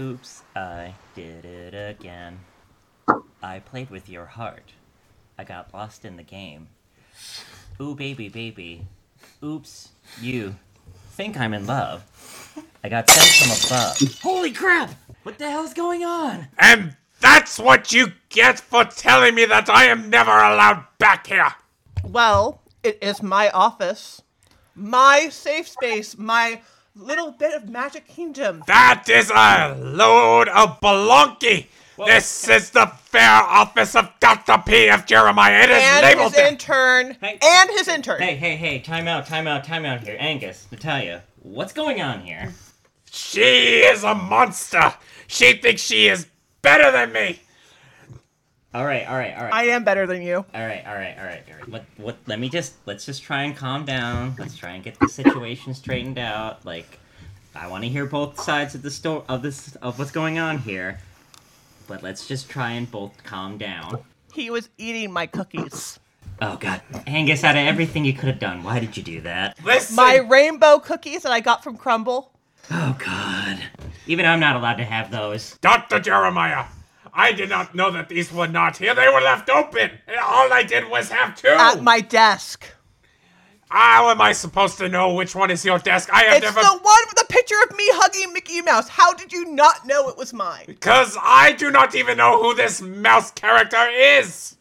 Oops, I did it again. I played with your heart. I got lost in the game. Ooh, baby, baby. Oops, you think I'm in love. I got sent from above. Holy crap! What the hell's going on? And that's what you get for telling me that I am never allowed back here. Well, it is my office, my safe space, my little bit of magic kingdom. That is a load of baloney. This is the fair office of Dr. P.F. Jeremiah. It is And labeled his intern. Hey. And his intern. Hey, hey, hey, time out, time out, time out here. Angus, Natalia, what's going on here? She is a monster. She thinks she is better than me. Alright, alright, alright. I am better than you. All right, all right, all right, all right. What, what? Let me just let's just try and calm down. Let's try and get the situation straightened out. Like, I want to hear both sides of the story of this of what's going on here, but let's just try and both calm down. He was eating my cookies. Oh God, Angus, out of everything you could have done, why did you do that? Listen, My rainbow cookies that I got from Crumbl. Oh God, even I'm not allowed to have those. Dr. Jeremiah, I did not know that these were not here. They were left open. And all I did was have two. At my desk. How am I supposed to know which one is your desk? I have never It's the one with the picture of me hugging Mickey Mouse. How did you not know it was mine? Because I do not even know who this mouse character is.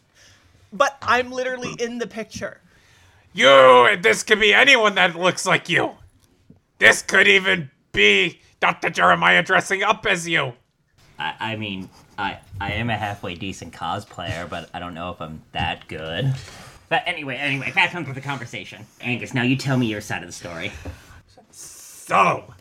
But I'm literally in the picture. You, this could be anyone that looks like you. This could even be Dr. Jeremiah dressing up as you. I, I mean, I I am a halfway decent cosplayer, but I don't know if I'm that good. But anyway, anyway, back onto the conversation. Angus, now you tell me your side of the story. So,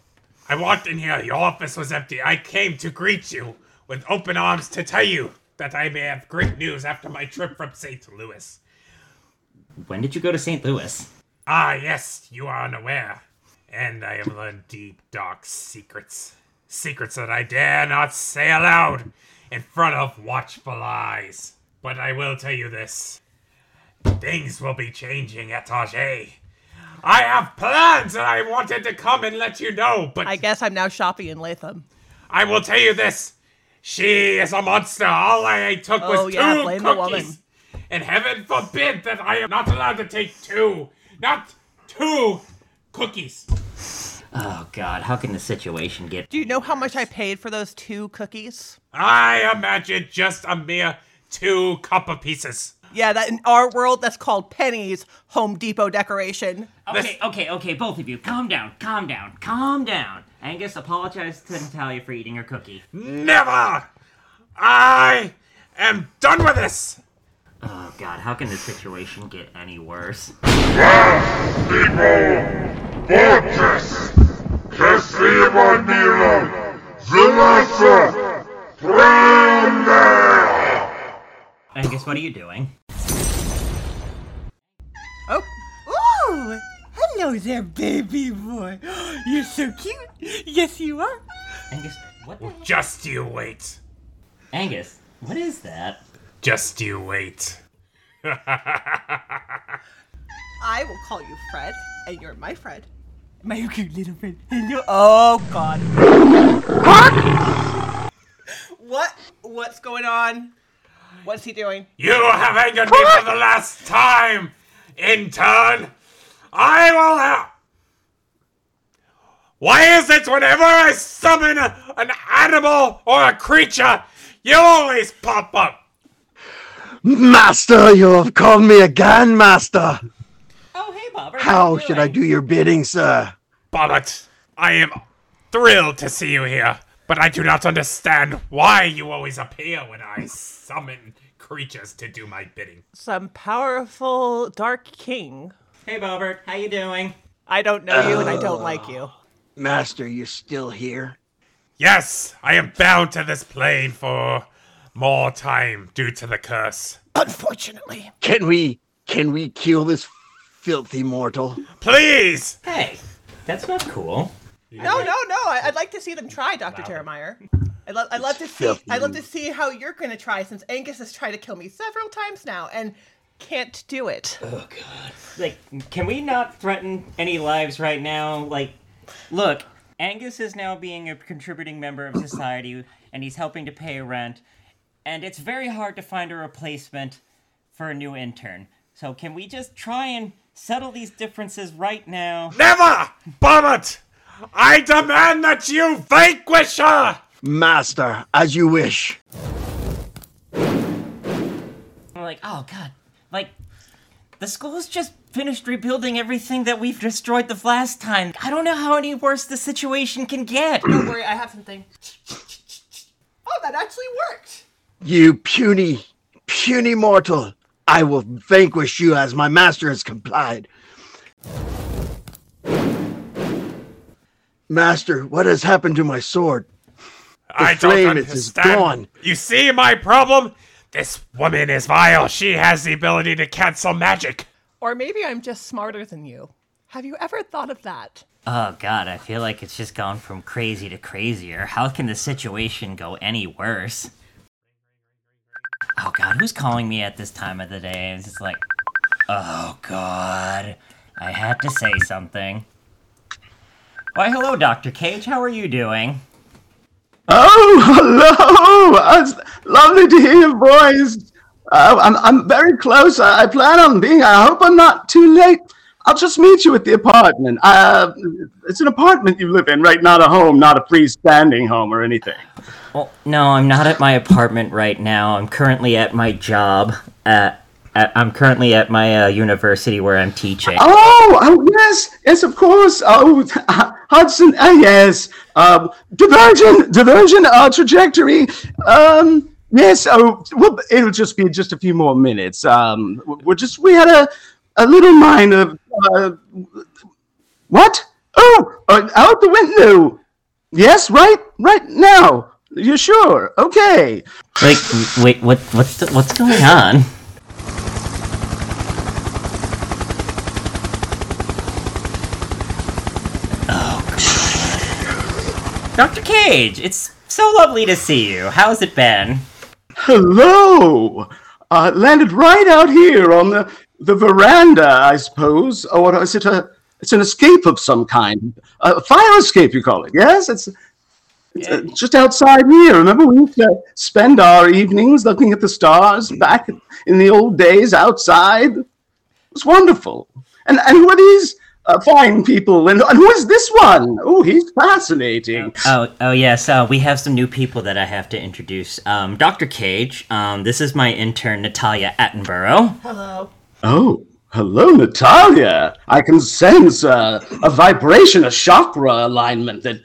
I walked in here, your office was empty. I came to greet you with open arms to tell you that I may have great news after my trip from St. Louis. When did you go to St. Louis? Ah, yes, you are unaware. And I have learned deep, dark secrets. Secrets that I dare not say aloud in front of watchful eyes. But I will tell you this things will be changing at Auger. I have plans and I wanted to come and let you know, but I guess I'm now shopping in Latham. I will tell you this. She is a monster. All I took was Oh, yeah, two blame the woman. cookies. And heaven forbid that I am not allowed to take two. Not two cookies. Oh God, how can the situation get? Do you know how much I paid for those two cookies? I imagine just a mere two copper pieces. Yeah, that in our world that's called pennies, Home Depot decoration. Okay, okay, okay, both of you, calm down, calm down, calm down. Angus, apologize to Natalia for eating her cookie. Never! I am done with this! Oh God, how can this situation get any worse? Fortress! Красиво мило! Заносо! Правда! Angus, what are you doing? Oh, Oh, hello there, baby boy. You're so cute. Yes, you are. Angus, what? The... Just you wait. Angus, what is that? Just you wait. I will call you Fred, and you're my Fred. My cute little friend. Hello. Oh, God. What? What's going on? What's he doing? You have angered me for the last time, In turn, I will have. Why is it whenever I summon a- an animal or a creature, you always pop up? Master, you have called me again, Master. Bobber. How should I do your bidding, sir? Bobbert, I am thrilled to see you here, but I do not understand why you always appear when I summon creatures to do my bidding. Some powerful dark king. Hey, Bobbert, how you doing? I don't know you, and I don't like uh, you. Master, you're still here? Yes, I am bound to this plane for more time due to the curse. Unfortunately. Can we can we kill this filthy mortal? Please! Hey, that's not cool. No, no, no. I- I'd like to see them try, Doctor Jeremiah. I'd, lo- I'd love to see. filthy. I'd love to see how you're going to try, since Angus has tried to kill me several times now and can't do it. Oh God. Like, can we not threaten any lives right now? Like, look, Angus is now being a contributing member of society, and he's helping to pay rent. And it's very hard to find a replacement for a new intern. So can we just try and settle these differences right now? Never! Bonnet! I demand that you vanquish her! Master, as you wish. I'm like, oh god, like the school's just finished rebuilding everything that we've destroyed the last time. I don't know how any worse the situation can get. Don't worry, I have something. Oh, that actually worked. You puny, puny mortal. I will vanquish you as my master has complied. Master, what has happened to my sword? I flame don't is- is understand. gone. You see my problem? This woman is vile. She has the ability to cancel magic. Or maybe I'm just smarter than you. Have you ever thought of that? Oh god, I feel like it's just gone from crazy to crazier. How can the situation go any worse? Oh god, who's calling me at this time of the day? It's just like, oh god, I had to say something. Why, hello, Dr. Cage, how are you doing? Oh, hello! It's lovely to hear your voice. Uh, I'm, I'm very close. I, I plan on being. I hope I'm not too late. I'll just meet you at the apartment. Uh, it's an apartment you live in, right? Not a home, not a freestanding home or anything. Well, no, I'm not at my apartment right now. I'm currently at my job. At, at I'm currently at my uh, university where I'm teaching. Oh, oh yes, yes, of course. Oh, Hudson. Uh, yes. Um, divergent, divergent uh, trajectory. Um, yes. Oh, well, it'll just be just a few more minutes. Um, we're just we had a a little minor. Uh, what? Oh, uh, out the window. Yes, right, right now. You're sure? Okay. Like, wait, what? What's the, what's going on? Oh, God. Dr. Cage, it's so lovely to see you. How's it been? Hello! Uh, landed right out here on the, the veranda, I suppose. Or is it a? It's an escape of some kind. A fire escape, you call it? Yes, it's. It's uh, just outside here. Remember, we used to spend our evenings looking at the stars back in the old days outside. It was wonderful. And and who are these uh, fine people? And, and who is this one? Oh, he's fascinating. Oh, oh yes. Uh, we have some new people that I have to introduce. Um, Dr. Cage. Um, this is my intern Natalia Attenborough. Hello. Oh, hello, Natalia. I can sense uh, a vibration, a chakra alignment. That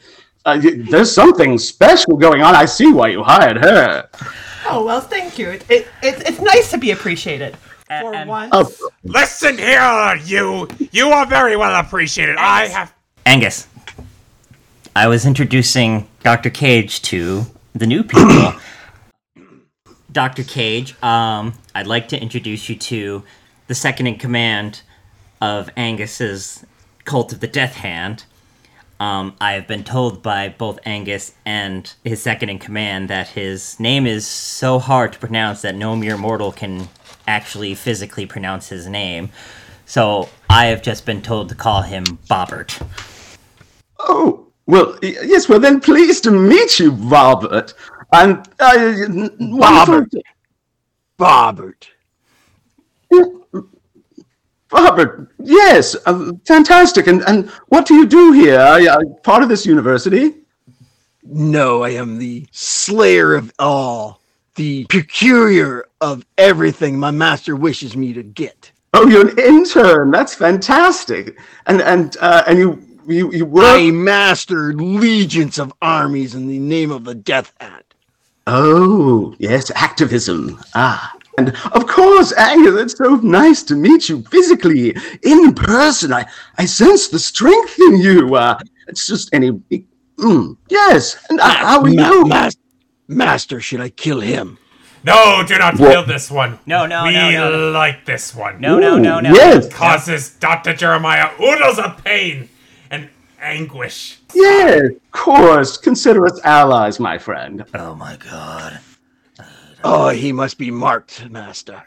uh, there's something special going on. I see why you hired her. Oh well, thank you. It, it, it's it's nice to be appreciated. For and- once. Oh, Listen here, you. You are very well appreciated. I have. Angus. I was introducing Dr. Cage to the new people. Dr. Cage, um, I'd like to introduce you to the second in command of Angus's Cult of the Death Hand. Um, I have been told by both Angus and his second in command that his name is so hard to pronounce that no mere mortal can actually physically pronounce his name. So I have just been told to call him Bobbert. oh, well, y- yes. Well, then, pleased to meet you, Robert. And uh, n- wonderful Bobbert. Robert, yes, uh, fantastic. And and what do you do here? Are you part of this university? No, I am the slayer of all, the procurer of everything my master wishes me to get. Oh, you're an intern. That's fantastic. And and uh, and you you you work. I master legions of armies in the name of the Death Hand. Oh, yes, activism. Ah. And of course, Angus, it's so nice to meet you physically, in person. I, I sense the strength in you. Uh, it's just any. Mm, yes. And uh, how are Ma- you? mas- master, should I kill him? No, do not kill this one. No, no, we no, no, no. like this one. No, no, no, no. Yes, Causes Dr. Jeremiah oodles of pain and anguish. yes, of course. Consider us allies, my friend. Oh my god. Oh, he must be marked, master.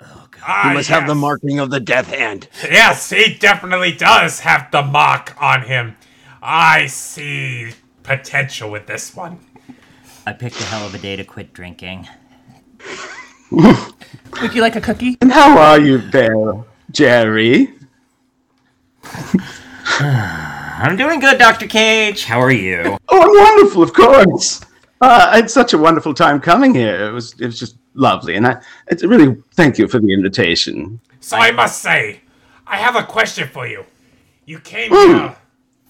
Oh, God. Ah, He must have the marking of the Death Hand. Yes, he definitely does have the mark on him. I see potential with this one. I picked a hell of a day to quit drinking. Would you like a cookie? And how are you there, Jerry? I'm doing good, Dr. Cage. How are you? Oh, I'm wonderful, of course. Uh, I had such a wonderful time coming here. It was it was just lovely, and I it's really thank you for the invitation. So I must say, I have a question for you. You came here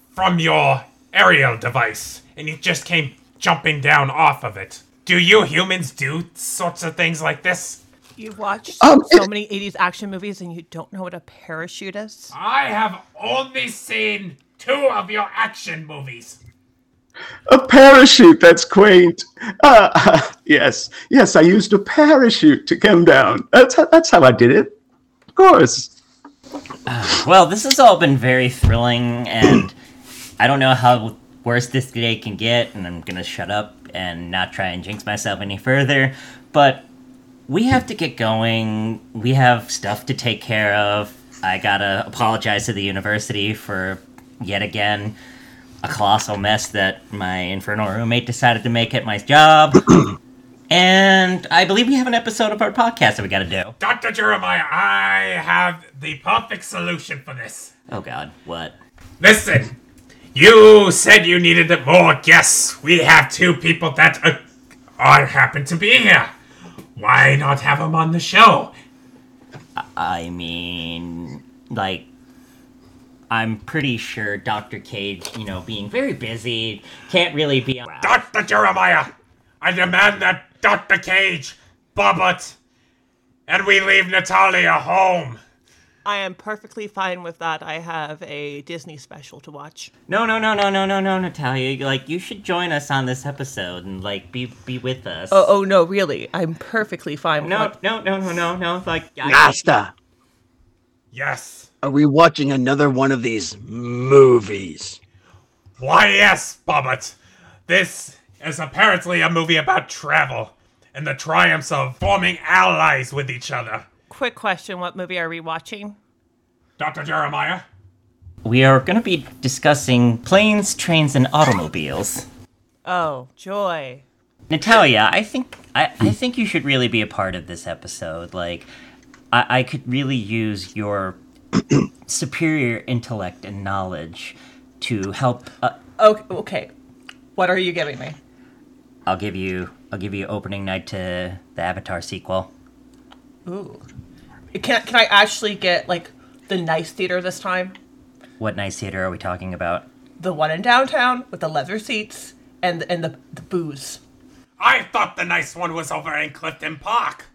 from your aerial device, and you just came jumping down off of it. Do you humans do sorts of things like this? You've watched Um, so it- many 80s action movies and you don't know what a parachute is? I have only seen two of your action movies. A parachute, that's quaint. Uh, yes, yes, I used a parachute to come down. That's how, that's how I did it. Of course. Well, this has all been very thrilling, and I don't know how worse this day can get, and I'm gonna shut up and not try and jinx myself any further. But we have to get going. We have stuff to take care of. I gotta apologize to the university for yet again a colossal mess that my infernal roommate decided to make at my job. and I believe we have an episode of our podcast that we gotta do. Dr. Jeremiah, I have the perfect solution for this. Oh god, what? Listen, you said you needed more guests. We have two people that uh, are happen to be here. Why not have them on the show? I mean, like, I'm pretty sure Dr. Cage, you know, being very busy, can't really be around. Dr. Jeremiah, I demand that Dr. Cage, Bobbert, and we leave Natalia home. I am perfectly fine with that. I have a Disney special to watch. No, no, no, no, no, no, no, Natalia. Like, you should join us on this episode and, like, be be with us. Oh, oh no, really? I'm perfectly fine with No, what- no, no, no, no, no. Like, I, Master, Yes. Are we watching another one of these movies? Why, yes, Bobbert. This is apparently a movie about travel and the triumphs of forming allies with each other. Quick question What movie are we watching? Dr. Jeremiah? we are going to be discussing planes, trains, and automobiles. Oh, Joy. Natalia, I think I, I think you should really be a part of this episode. Like, I, I could really use your superior intellect and knowledge to help. Uh, Okay, okay. What are you giving me? I'll give you I'll give you opening night to the Avatar sequel. Ooh. Can, can I actually get, like, the nice theater this time? What nice theater are we talking about? The one in downtown with the leather seats and, and the, the booze. I thought the nice one was over in Clifton Park.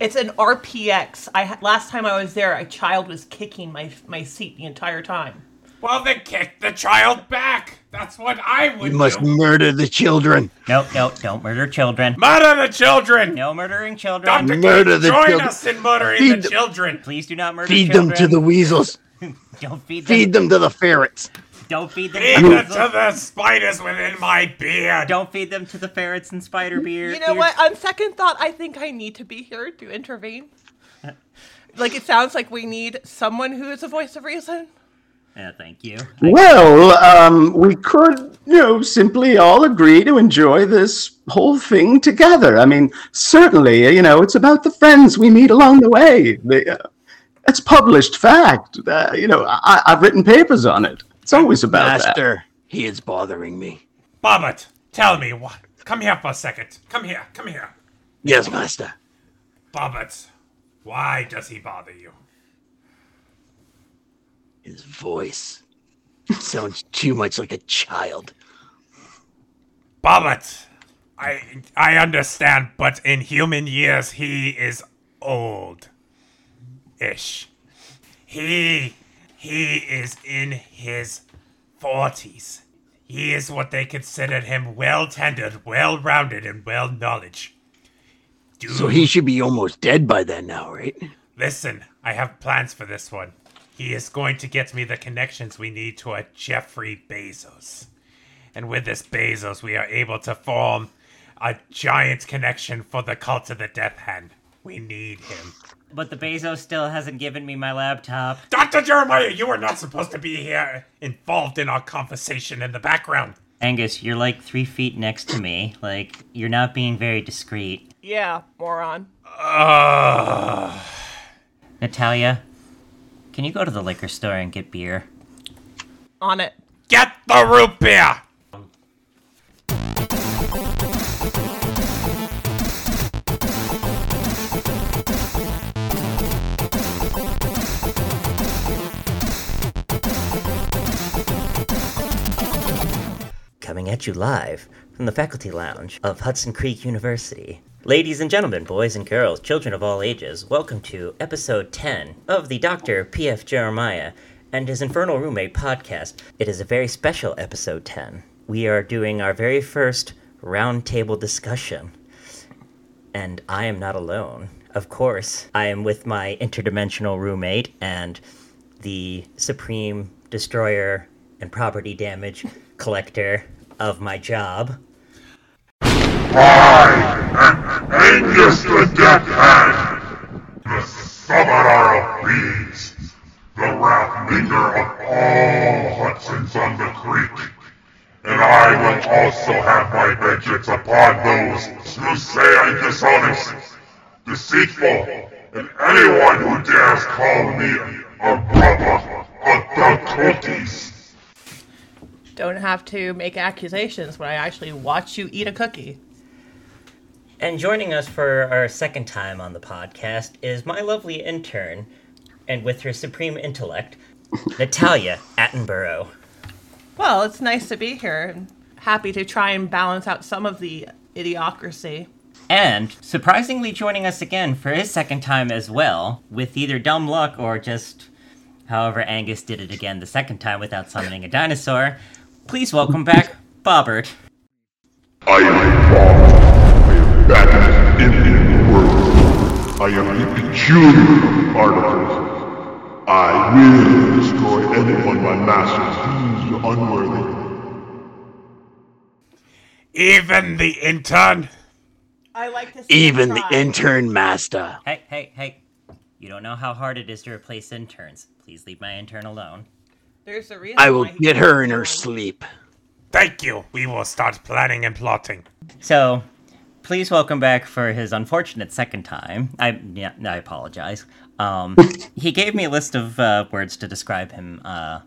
It's an RPX. I ha- last time I was there, a child was kicking my my seat the entire time. Well, then kick the child back. That's what I would do. You must do. murder the children. No, no, don't murder children. Murder the children. No murdering children. Dr. Murder Cage, the join children. us in murdering Feed the them. children. Please do not murder Feed children. them to the weasels. Don't feed them. Feed them to the ferrets. Don't feed them. Feed to them the- to the spiders within my beard. Don't feed them to the ferrets and spider beard. You know what? On second thought, I think I need to be here to intervene. Like it sounds like we need someone who is a voice of reason. Yeah, thank you. Well, um, we could, you know, simply all agree to enjoy this whole thing together. I mean, certainly, you know, it's about the friends we meet along the way. The, uh, it's published fact. Uh, you know, I, I've written papers on it. It's always about that. Master, he is bothering me. Bobbert, tell me what. Come here for a second. Come here. Come here. Yes, master. Bobbert, why does he bother you? His voice sounds too much like a child. Bobbert, I I understand, but in human years he is old. Ish. He he is in his forties. He is what they considered him well tended, well rounded, and well knowledge. Do So he should be almost dead by then now, right? listen, I have plans for this one. He is going to get me the connections we need to a Jeffrey Bezos. And with this Bezos, we are able to form a giant connection for the cult of the Death Hand. We need him. But the Bezos still hasn't given me my laptop. Dr. Jeremiah, you are not supposed to be here involved in our conversation in the background. Angus, you're like three feet next to me. Like, you're not being very discreet. Yeah, moron. Ugh. Natalia, can you go to the liquor store and get beer? On it. Get the root beer! Coming at you live from the faculty lounge of Hudson Creek University. Ladies and gentlemen, boys and girls, children of all ages, welcome to episode 10 of the Dr. P.F. Jeremiah and his Infernal Roommate podcast. It is a very special episode 10. We are doing our very first roundtable discussion, and I am not alone. Of course, I am with my interdimensional roommate and the supreme destroyer and property damage collector of my job. Angus the Deathhand, the summoner of beasts, the wrathbringer of all Hudsons on the creek. And I will also have my vengeance upon those who say I'm dishonest, deceitful, and anyone who dares call me a brother Don't have to make accusations when I actually watch you eat a cookie. And joining us for our second time on the podcast is my lovely intern, and with her supreme intellect, Natalia Attenborough. Well, it's nice to be here and happy to try and balance out some of the idiocracy. And surprisingly joining us again for his second time as well, with either dumb luck or just however Angus did it again the second time without summoning a dinosaur. Please welcome back Bobbert. I am Bob. I am baddest in the world. I am the peculiar of artificers. I will destroy anyone my master deems unworthy. Even the intern? I like to Even the try. intern master. Hey, hey, hey. You don't know how hard it is to replace interns. Please leave my intern alone. There's a reason I will why get her in her sleep. Thank you. We will start planning and plotting. So, please welcome back for his unfortunate second time. I yeah, I apologize. Um, he gave me a list of uh, words to describe him. Uh,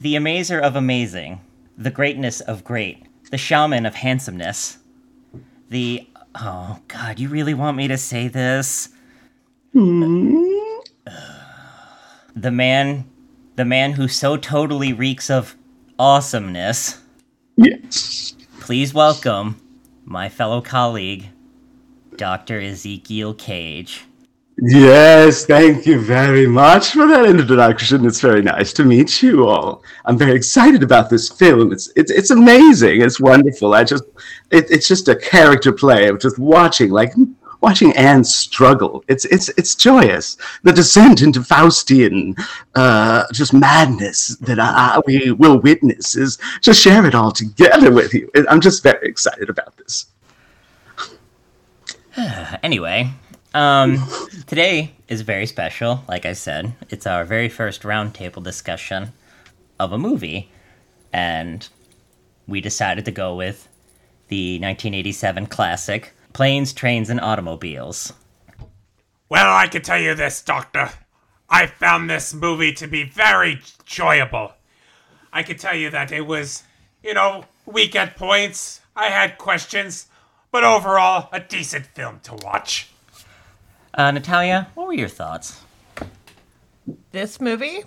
the amazer of amazing, the greatness of great, the shaman of handsomeness, the oh god, you really want me to say this? the man, the man who so totally reeks of awesomeness. Yes. Please welcome my fellow colleague, Dr. Ezekiel Cage. Yes, thank you very much for that introduction. It's very nice to meet you all. I'm very excited about this film. It's it's it's amazing. It's wonderful. I just it, it's just a character play of just watching like watching Anne struggle. It's it's it's joyous. The descent into Faustian uh, just madness that I, we will witness is just share it all together with you. I'm just very excited about this. Anyway, um, today is very special. Like I said, it's our very first roundtable discussion of a movie, and we decided to go with the 1987 classic Planes, Trains, and Automobiles. Well, I can tell you this, Doctor. I found this movie to be very enjoyable. I can tell you that it was, you know, weak at points. I had questions, but overall, a decent film to watch. Uh, Natalia, what were your thoughts? This movie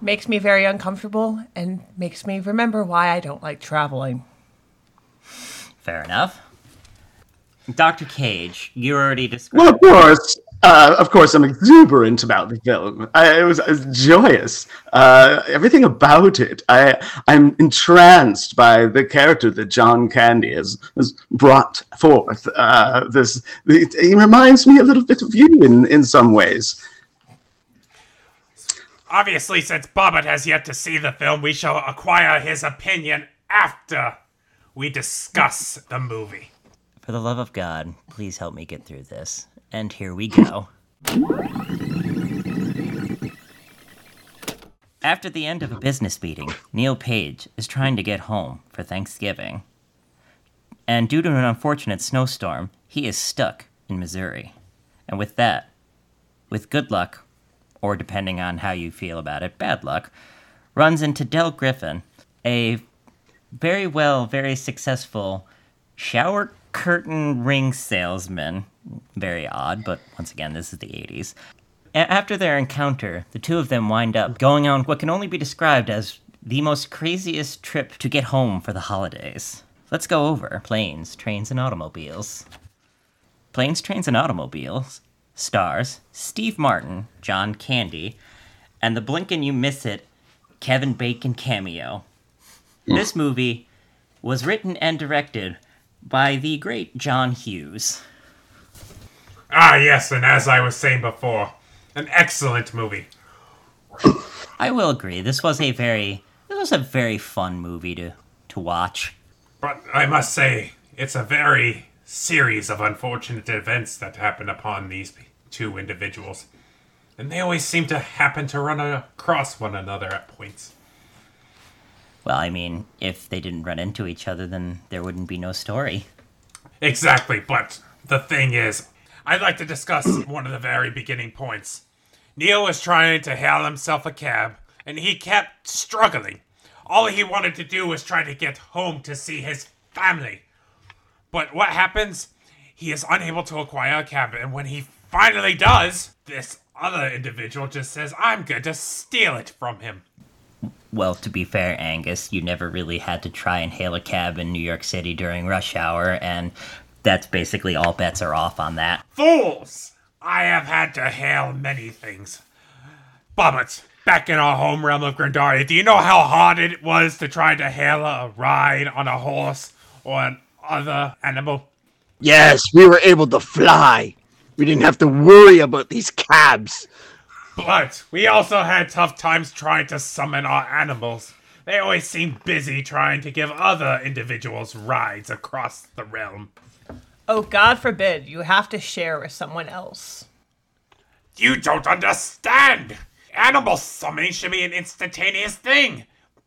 makes me very uncomfortable and makes me remember why I don't like traveling. Fair enough. Dr. Cage, you already described. Well, of course, uh, of course, I'm exuberant about the film. I, it, was, it was joyous. Uh, everything about it. I, I'm entranced by the character that John Candy has, has brought forth. Uh, this, it, he reminds me a little bit of you in, in some ways. Obviously, since Bobbert has yet to see the film, we shall acquire his opinion after we discuss the movie. For the love of God, please help me get through this. And here we go. After the end of a business meeting, Neil Page is trying to get home for Thanksgiving. And due to an unfortunate snowstorm, he is stuck in Missouri. And with that, with good luck, or depending on how you feel about it, bad luck, runs into Del Griffin, a very well, very successful shower curtain ring salesman. Very odd, but once again, this is the 80s. A- after their encounter, the two of them wind up going on what can only be described as the most craziest trip to get home for the holidays. Let's go over planes, trains, and automobiles. Planes, Trains, and Automobiles stars Steve Martin, John Candy, and the blink and you miss it Kevin Bacon cameo. Hmm. This movie was written and directed by the great John Hughes. Ah, yes, and as I was saying before, an excellent movie. I will agree. This was a very this was a very fun movie to to watch. But I must say, it's a very series of unfortunate events that happen upon these two individuals. And they always seem to happen to run across one another at points. Well, I mean, if they didn't run into each other, then there wouldn't be no story. Exactly, but the thing is, I'd like to discuss one of the very beginning points. Neil was trying to hail himself a cab, and he kept struggling. All he wanted to do was try to get home to see his family. But what happens? He is unable to acquire a cab, and when he finally does, this other individual just says, I'm going to steal it from him. Well, to be fair, Angus, you never really had to try and hail a cab in New York City during rush hour, and that's basically all bets are off on that. Fools! I have had to hail many things. Bobbert, back in our home realm of Grandaria, do you know how hard it was to try to hail a ride on a horse or an other animal? Yes, we were able to fly. We didn't have to worry about these cabs. But we also had tough times trying to summon our animals. They always seem busy trying to give other individuals rides across the realm. Oh, God forbid you have to share with someone else. You don't understand! Animal summoning should be an instantaneous thing.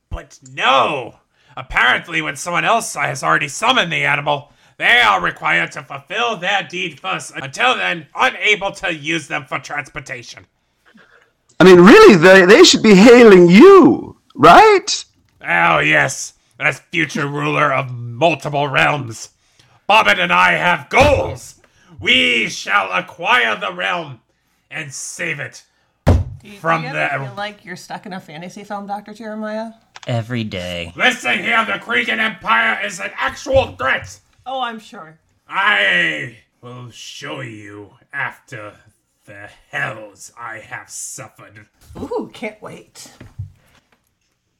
But no! Apparently, when someone else has already summoned the animal, they are required to fulfill their deed first, until then, unable to use them for transportation. I mean, really, they, they should be hailing you, right? Oh, yes, as future ruler of multiple realms. Bobbert and I have goals! We shall acquire the realm and save it from do you the. ever feel like you're stuck in a fantasy film, Dr. Jeremiah? Every day. Listen here, the Cretan Empire is an actual threat! Oh, I'm sure. I will show you after the hells I have suffered. Ooh, can't wait.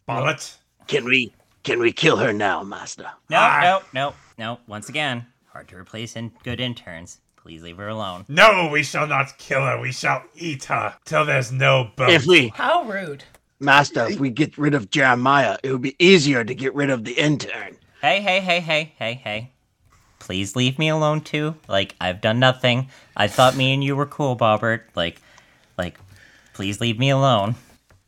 Bullet? Can we can we kill her now, master? No, Ah. no, no, no. Once again, hard to replace in good interns. Please leave her alone. No, we shall not kill her. We shall eat her till there's no bone. If we How rude. master, if we get rid of Jeremiah, it would be easier to get rid of the intern. Hey, hey, hey, hey, hey, hey. Please leave me alone too. Like I've done nothing. I thought me and you were cool, Bobbert. Like, like, please leave me alone.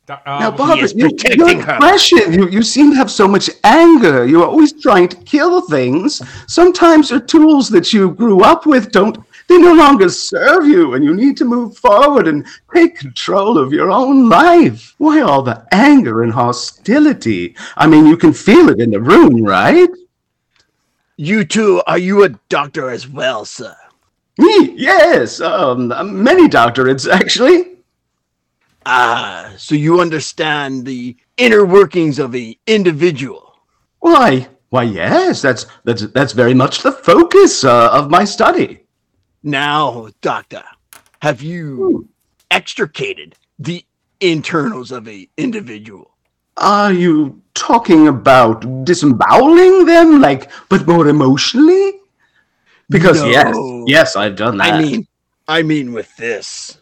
Do- Now, um, Bob, you, protecting your her. expression, you, you seem to have so much anger. You're always trying to kill things. Sometimes your tools that you grew up with don't, they no longer serve you, and you need to move forward and take control of your own life. Why all the anger and hostility? I mean, you can feel it in the room, right? You too, are you a doctor as well, sir? Me, yes, um, many doctorates, actually. Ah, so you understand the inner workings of a individual. Why, why, yes, that's, that's, that's very much the focus uh, of my study. Now, doctor, have you extricated the internals of a individual? Are you talking about disemboweling them, like, but more emotionally? Because yes, No. yes, I've done that. I mean, I mean with this.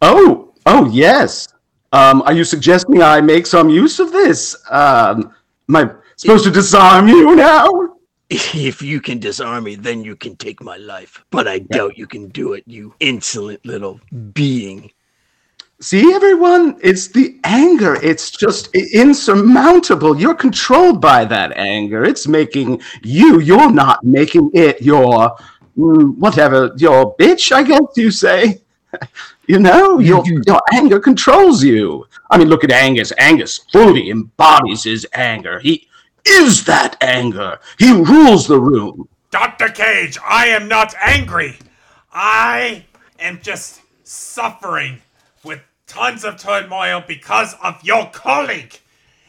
oh, oh, yes. Um, are you suggesting I make some use of this? Um, am I supposed to disarm you now? If you can disarm me, then you can take my life. But I doubt you can do it, you insolent little being. See, everyone, it's the anger. It's just insurmountable. You're controlled by that anger. It's making you, you're not making it your, mm, whatever, your bitch, I guess you say. You know, your, your anger controls you. I mean, look at Angus. Angus fully embodies his anger. He is that anger. He rules the room. Dr. Cage, I am not angry. I am just suffering with tons of turmoil because of your colleague.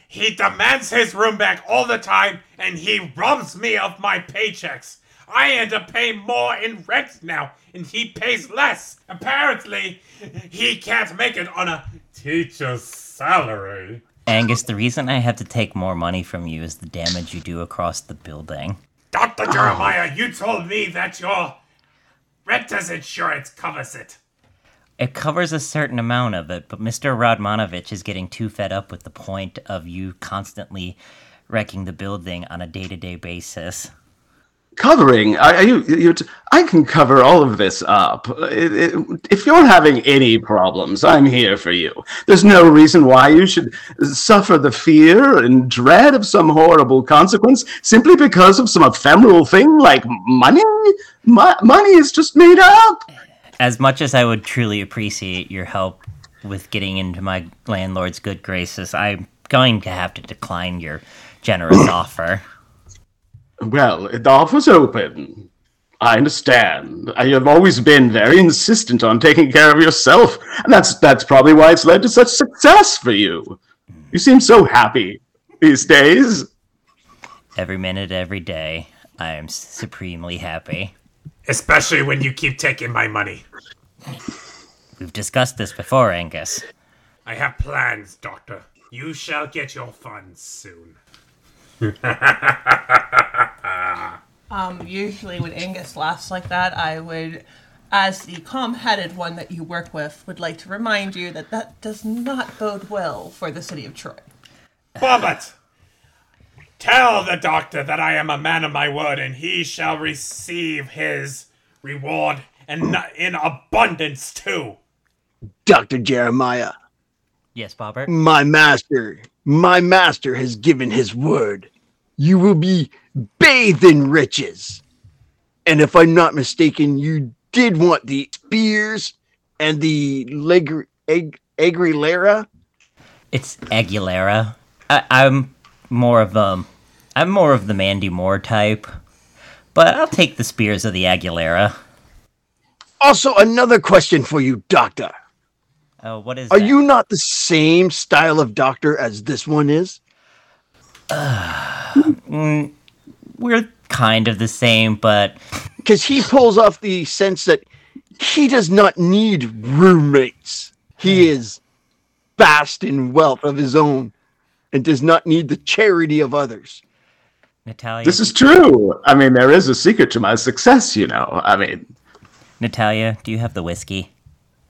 He demands his room back all the time and he robs me of my paychecks. I end up paying more in rent now and he pays less. Apparently, he can't make it on a teacher's salary. Angus, the reason I have to take more money from you is the damage you do across the building. Dr. Jeremiah, oh. you told me that your renter's insurance covers it. It covers a certain amount of it, but Mr. Rodmanovich is getting too fed up with the point of you constantly wrecking the building on a day to day basis. covering are, you you can cover all of this up It- it- if you're having any problems i'm here for you there's no reason why you should suffer the fear and dread of some horrible consequence simply because of some ephemeral thing like money Mo- money is just made up As much as I would truly appreciate your help with getting into my landlord's good graces, I'm going to have to decline your generous offer. well the offer's open I understand. I have always been very insistent on taking care of yourself, and that's that's probably why it's led to such success for you. You seem so happy these days. Every minute, every day, I am supremely happy. Especially when you keep taking my money. We've discussed this before, Angus. I have plans, Doctor. You shall get your funds soon. Um, usually when Angus laughs like that, I would, as the calm-headed one that you work with, would like to remind you that that does not bode well for the city of Troy. Bobbert! Tell the doctor that I am a man of my word, and he shall receive his reward and not in abundance too. Dr. Jeremiah, Yes, Bobbert? my master, my master has given his word. You will be bathed in riches. And if I'm not mistaken, you did want the spears and the leg egg Aguilera. It's Aguilera. I, I'm more of um, I'm more of the Mandy Moore type, but I'll take the spears of the Aguilera. Also, another question for you, Doctor. Oh, what is? Are that? you not the same style of doctor as this one is? Mm, we're kind of the same, but Because he pulls off the sense that he does not need roommates. He hmm. is vast in wealth of his own and does not need the charity of others. Natalia. This is true. I mean, there is a secret to my success, you know. I mean, Natalia. Do you have the whiskey?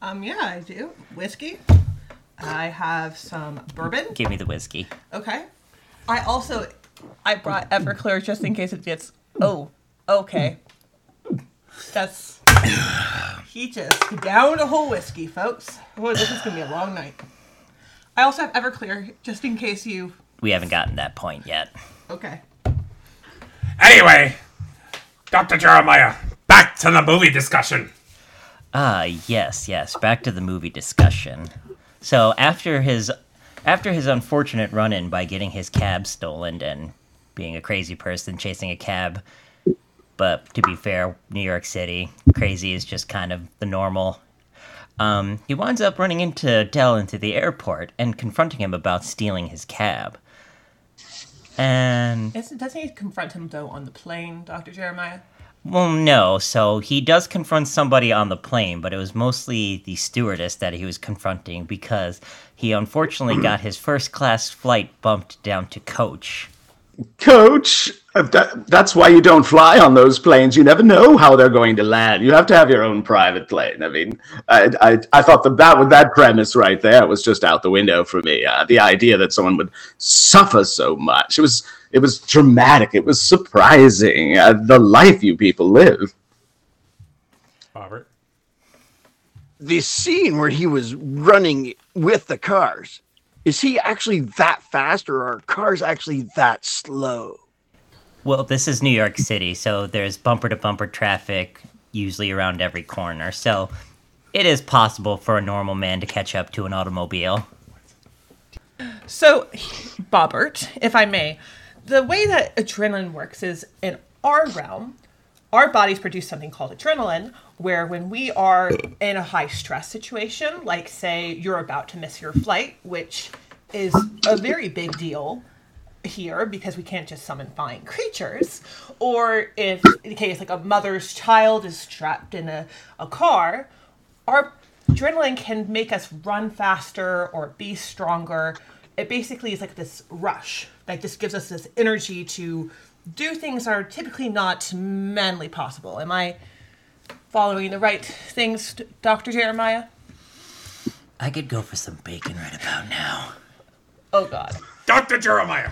Um, yeah, I do. Whiskey. I have some bourbon. Give me the whiskey. Okay. I also, I brought Everclear just in case it gets. Oh, okay. That's. He just downed a whole whiskey, folks. Boy, this is gonna be a long night. I also have Everclear just in case you. We haven't gotten that point yet. Okay. Anyway, Dr. Jeremiah, back to the movie discussion. Ah, yes, yes. Back to the movie discussion. So after his after his unfortunate run-in by getting his cab stolen and being a crazy person chasing a cab, but to be fair, New York City, crazy is just kind of the normal. Um, he winds up running into Del into the airport and confronting him about stealing his cab. And Isn't, doesn't he confront him though on the plane, Doctor Jeremiah? Well, no. So he does confront somebody on the plane, but it was mostly the stewardess that he was confronting because he unfortunately got his first class flight bumped down to coach. Coach, uh, that, that's why you don't fly on those planes. You never know how they're going to land. You have to have your own private plane. I mean, I, I, I thought that, that that premise right there was just out the window for me. Uh, the idea that someone would suffer so much. It was it was dramatic. It was surprising. Uh, the life you people live. Robert. The scene where he was running with the cars, is he actually that fast or are cars actually that slow? Well, this is New York City, so there's bumper to bumper traffic usually around every corner. So it is possible for a normal man to catch up to an automobile. So, Bobbert, if I may, the way that adrenaline works is in our realm, our bodies produce something called adrenaline, where when we are in a high stress situation, like say you're about to miss your flight, which is a very big deal here because we can't just summon flying creatures, or if in case like a mother's child is trapped in a, a car, our adrenaline can make us run faster or be stronger. It basically is like this rush. Like this gives us this energy to do things that are typically not manly possible. Am I following the right things, Dr. Jeremiah? I could go for some bacon right about now. Oh god. Dr. Jeremiah,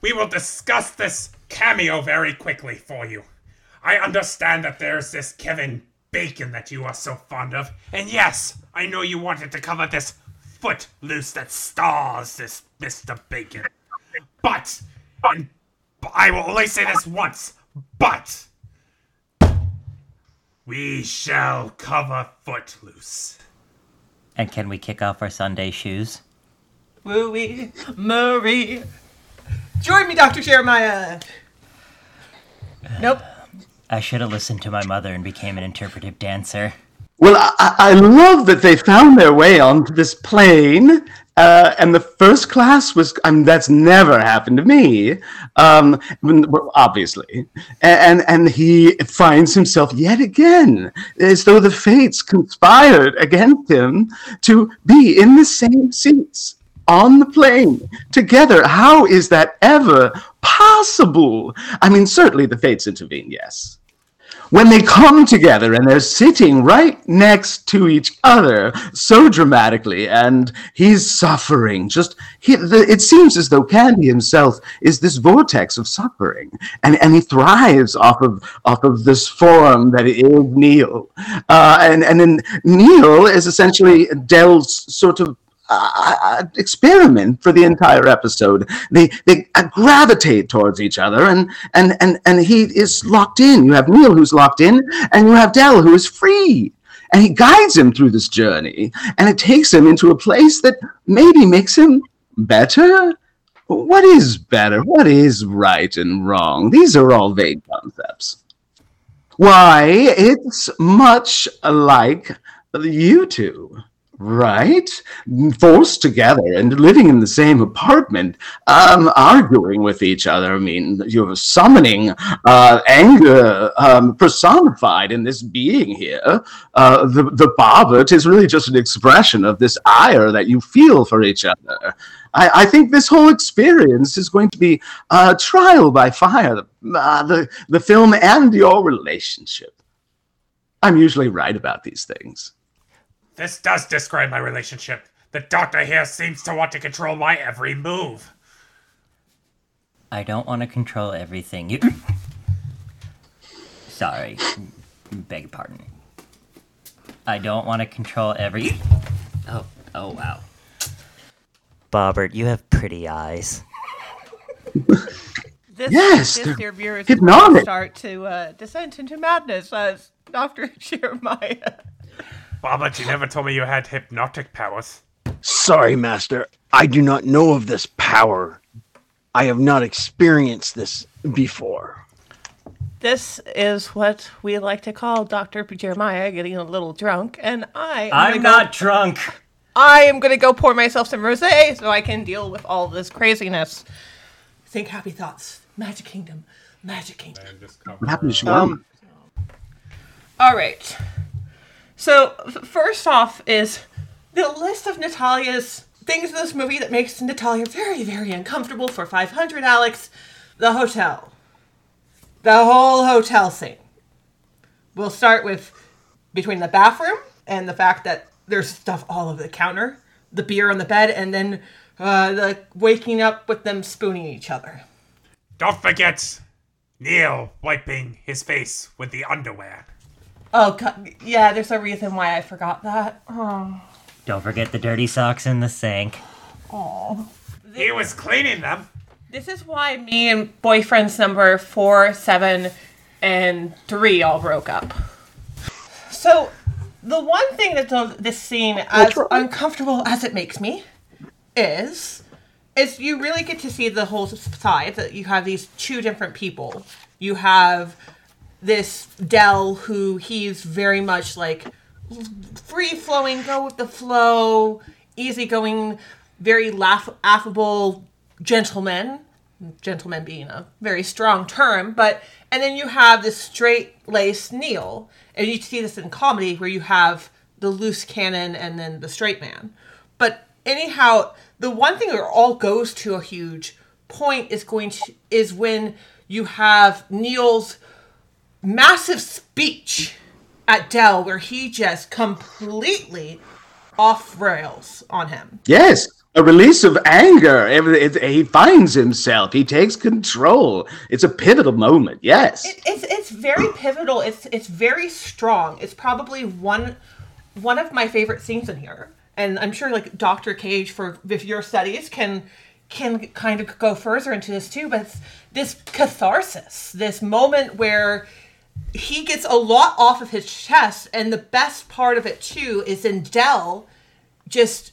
we will discuss this cameo very quickly for you. I understand that there's this Kevin Bacon that you are so fond of, and yes, I know you wanted to cover this footloose that stars this Mr. Bacon. But, and I will only say this once, but we shall cover Footloose. And can we kick off our Sunday shoes? Wooey Marie. Join me, Dr. Jeremiah. Nope. I should have listened to my mother and became an interpretive dancer. Well, I, I love that they found their way onto this plane, uh, and the first class was. I mean, that's never happened to me, um, obviously. And and he finds himself yet again, as though the fates conspired against him to be in the same seats on the plane together. How is that ever possible? I mean, certainly the fates intervene, yes when they come together and they're sitting right next to each other so dramatically and he's suffering just he, the, it seems as though candy himself is this vortex of suffering and, and he thrives off of off of this form that is neil. Uh, and and then neil is essentially Del's sort of uh, experiment for the entire episode. They they uh, gravitate towards each other, and and and and he is locked in. You have Neil who's locked in, and you have Del who is free. And he guides him through this journey, and it takes him into a place that maybe makes him better. What is better? What is right and wrong? These are all vague concepts. Why, it's much like you two right? Forced together and living in the same apartment, um, arguing with each other. I mean, you're summoning uh, anger um, personified in this being here. Uh, the the Bobbert is really just an expression of this ire that you feel for each other. I, I think this whole experience is going to be a trial by fire. Uh, the the film and your relationship. I'm usually right about these things. This does describe my relationship. The doctor here seems to want to control my every move. I don't want to control everything. You. Sorry. Beg your pardon. I don't want to control every. Oh, oh wow. Bobbert, you have pretty eyes. This, Yes, this they're dear viewers hypnotic. start to uh, descend into madness as Dr. Jeremiah. Bobbert, you never told me you had hypnotic powers. Sorry, Master. I do not know of this power. I have not experienced this before. This is what we like to call Dr. Jeremiah getting a little drunk, and I. I'm gonna go- drunk. I am gonna go pour myself some rosé so I can deal with all this craziness. Think happy thoughts. Magic Kingdom. Magic Kingdom. What happened to Shawarma? Um, All right. So first off is the list of Natalia's things in this movie that makes Natalia very, very uncomfortable for 500, Alex. The hotel. The whole hotel scene. We'll start with between the bathroom and the fact that there's stuff all over the counter, the beer on the bed, and then uh, the waking up with them spooning each other. Don't forget Neil wiping his face with the underwear. Oh, God. yeah, there's a reason why I forgot that. Oh. Don't forget the dirty socks in the sink. Oh. He was cleaning them. This is why me and boyfriends number four, seven, and three all broke up. So, the one thing that does this scene, as uncomfortable as it makes me, is is you really get to see the whole side that you have these two different people. You have this Del who he's very much like free flowing, go with the flow, easygoing, very laugh- affable gentleman. Gentleman being a very strong term, but and then you have this straight laced Neil, and you see this in comedy where you have the loose cannon and then the straight man. But anyhow, the one thing that all goes to a huge point is going to is when you have Neil's massive speech at Del where he just completely off rails on him. Yes, a release of anger. It- He finds himself. He takes control. It's a pivotal moment. Yes. It, it's it's very pivotal. It's it's very strong. It's probably one one of my favorite scenes in here. And I'm sure like Dr. Cage for if your studies can can kind of go further into this too, but it's this catharsis, this moment where he gets a lot off of his chest, and the best part of it too is in Del, just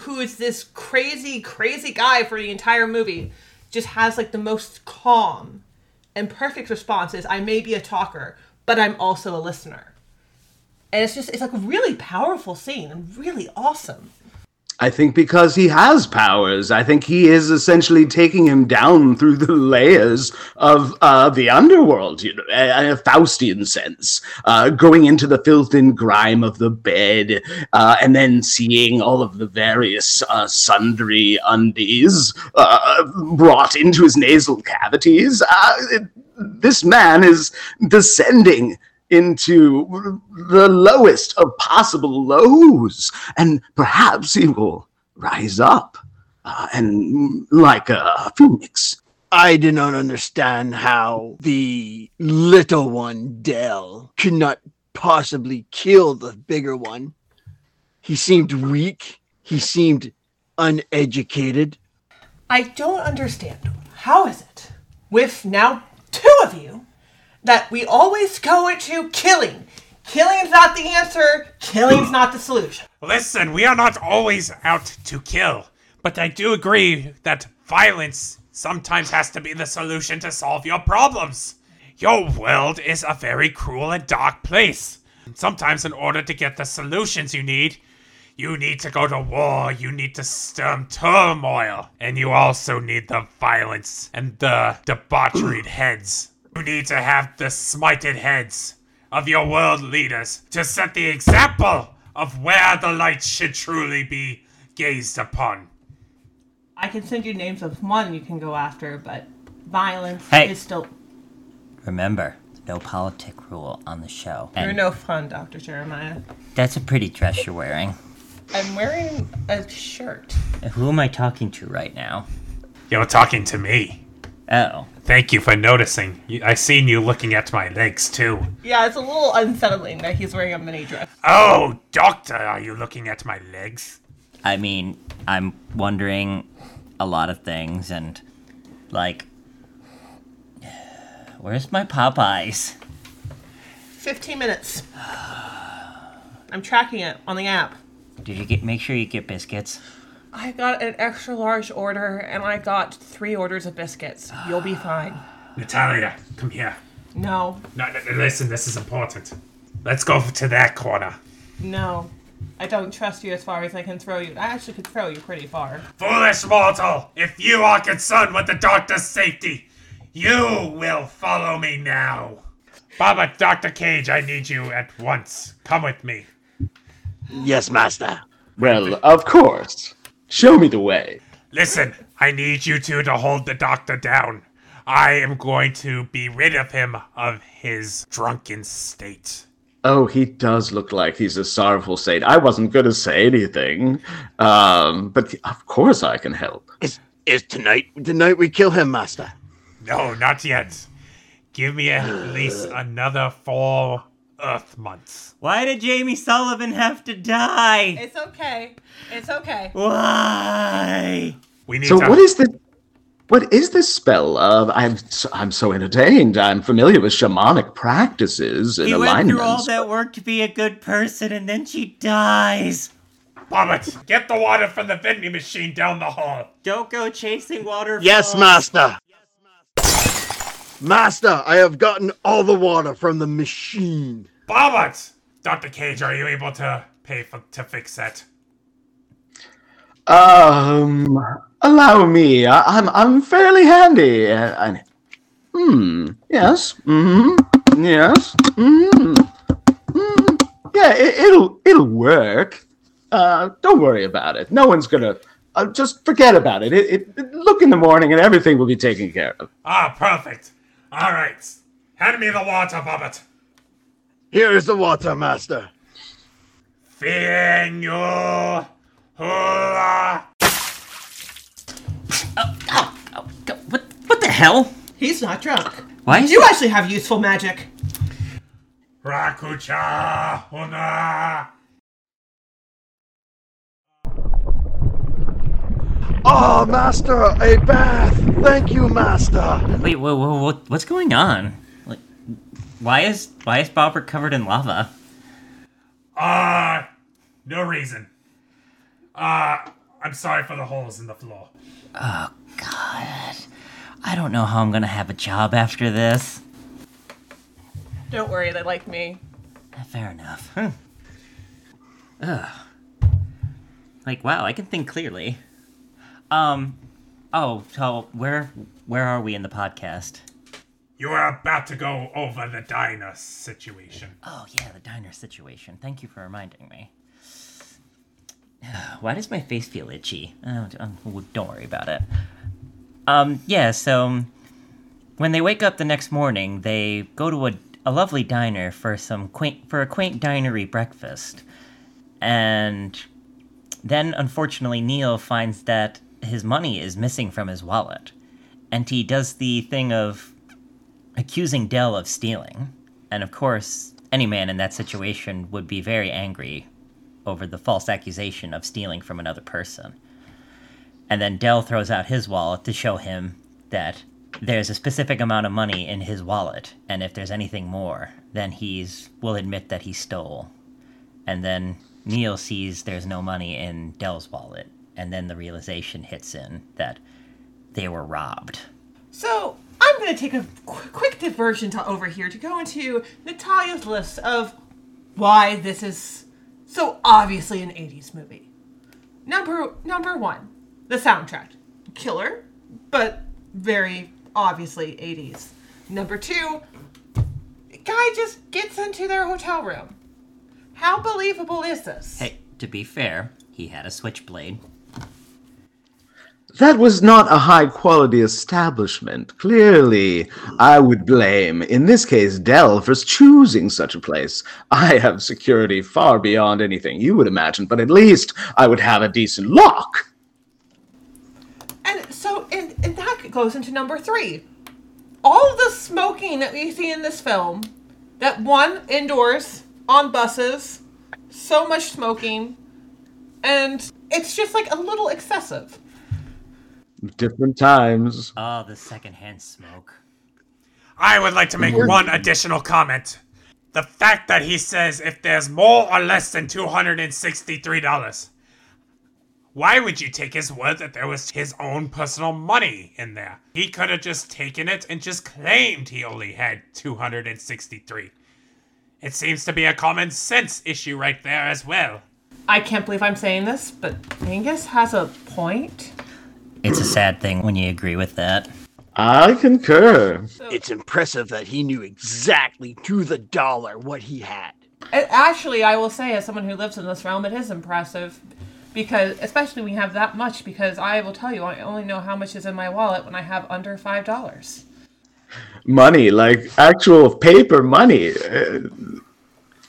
who is this crazy, crazy guy for the entire movie, just has like the most calm and perfect responses. I may be a talker, but I'm also a listener. And it's just it's like a really powerful scene and really awesome. I think because he has powers. I think he is essentially taking him down through the layers of uh, the underworld, you know, in a Faustian sense, uh, going into the filth and grime of the bed, uh, and then seeing all of the various uh, sundry undies uh, brought into his nasal cavities. Uh, it, this man is descending into the lowest of possible lows, and perhaps he will rise up uh, and like a phoenix. I do not understand how the little one, Del, could not possibly kill the bigger one. He seemed weak. He seemed uneducated. I don't understand. How is it, with now two of you, that we always go into killing? Killing's not the answer, killing's not the solution. Listen, we are not always out to kill, but I do agree that violence sometimes has to be the solution to solve your problems. Your world is a very cruel and dark place. Sometimes, in order to get the solutions you need, you need to go to war, you need to stem turmoil, and you also need the violence and the debauchered heads. You need to have the smited heads of your world leaders to set the example of where the light should truly be gazed upon. I can send you names of one you can go after, but violence Hey. is still. Remember, no politic rule on the show. You're no fun, Dr. Jeremiah. that's a pretty dress you're wearing. I'm wearing a shirt. Who am I talking to right now? You're talking to me. Oh, Thank you for noticing. You- I seen you looking at my legs too. Yeah, it's a little unsettling that he's wearing a mini dress. Oh, doctor, are you looking at my legs? I mean, I'm wondering a lot of things, and like, where's my Popeyes? 15 minutes. I'm tracking it on the app. Did you get? Make sure you get biscuits. I got an extra large order and I got three orders of biscuits. You'll be fine. Natalia, come here. No, No, no, no, listen, this is important. Let's go to that corner. no. I don't trust you as far as I can throw you. I actually could throw you pretty far. Foolish mortal, if you are concerned with the doctor's safety, you will follow me now. Baba, Dr. Cage, I need you at once. Come with me. Yes, master. Well, of course. Show me the way. Listen, I need you two to hold the doctor down. I am going to be rid of him of his drunken state. Oh, he does look like he's a sorrowful saint. I wasn't going to say anything, um, but of course I can help. Is is tonight the night we kill him, Master? No, not yet. Give me at least another four Earth months. Why did Jamie Sullivan have to die? It's okay. It's okay. Why? We need So to. what is this? What is this spell? Uh, I'm so, I'm so entertained. I'm familiar with shamanic practices and He went through all that work to be a good person and then she dies. Bobbert, get the water from the vending machine down the hall. Don't go chasing water. Yes, Master. Master, I have gotten all the water from the machine. Bobbert! Dr. Cage, are you able to pay for to fix that? Um, allow me. I, I'm I'm fairly handy. Uh, and, hmm. Yes. Hmm. Yes. Hmm. Hmm. Yeah. It, it'll it'll work. Uh, don't worry about it. No one's gonna. Uh, just forget about it. It, it. Look in the morning, and everything will be taken care of. Ah, perfect. All right. Hand me the water, Bobbert. Here is the water, Master. Fearing you. Hula. Oh, oh, oh go- what, what the hell? He's not drunk. Why You actually have useful magic. Rakucha. Huna. Oh, Master, a bath. Thank you, Master. Wait, whoa, whoa, what, what's going on? Like, why is why is Bobbert covered in lava? Uh, no reason. Uh, I'm sorry for the holes in the floor. Oh God, I don't know how I'm gonna have a job after this. Don't worry, they like me. Fair enough. Hmm. Ugh. Like wow, I can think clearly. Um. Oh, so where where are we in the podcast? You are about to go over the diner situation. Oh yeah, the diner situation. Thank you for reminding me. Why does my face feel itchy? Oh, don't worry about it. Um, yeah. So um, when they wake up the next morning, they go to a, a lovely diner for some quaint for a quaint dinery breakfast, and then unfortunately Neil finds that his money is missing from his wallet, and he does the thing of accusing Del of stealing. And of course, any man in that situation would be very angry over the false accusation of stealing from another person. And then Del throws out his wallet to show him that there's a specific amount of money in his wallet, and if there's anything more, then he's will admit that he stole. And then Neil sees there's no money in Del's wallet, and then the realization hits in that they were robbed. So I'm going to take a qu- quick diversion to over here to go into Natalia's list of why this is so obviously an 80s movie. Number number one, the soundtrack, killer, but very obviously 80s. Number two, guy just gets into their hotel room. How believable is this? Hey, to be fair, he had a switchblade. That was not a high quality establishment. Clearly, I would blame, in this case, Del for choosing such a place. I have security far beyond anything you would imagine, but at least I would have a decent lock. And so, and, and that goes into number three. All the smoking that we see in this film, that one indoors on buses, so much smoking, and it's just like a little excessive. Different times. Oh, the secondhand smoke. I would like to make one additional comment. The fact that he says if there's more or less than $263, why would you take his word that there was his own personal money in there? He could have just taken it and just claimed he only had 263. It seems to be a common sense issue right there as well. I can't believe I'm saying this, but Angus has a point. It's a sad thing when you agree with that. I concur. It's impressive that he knew exactly to the dollar what he had. And actually, I will say, as someone who lives in this realm, it is impressive because especially when you have that much because I will tell you I only know how much is in my wallet when I have under five dollars. Money, like actual paper money. Uh,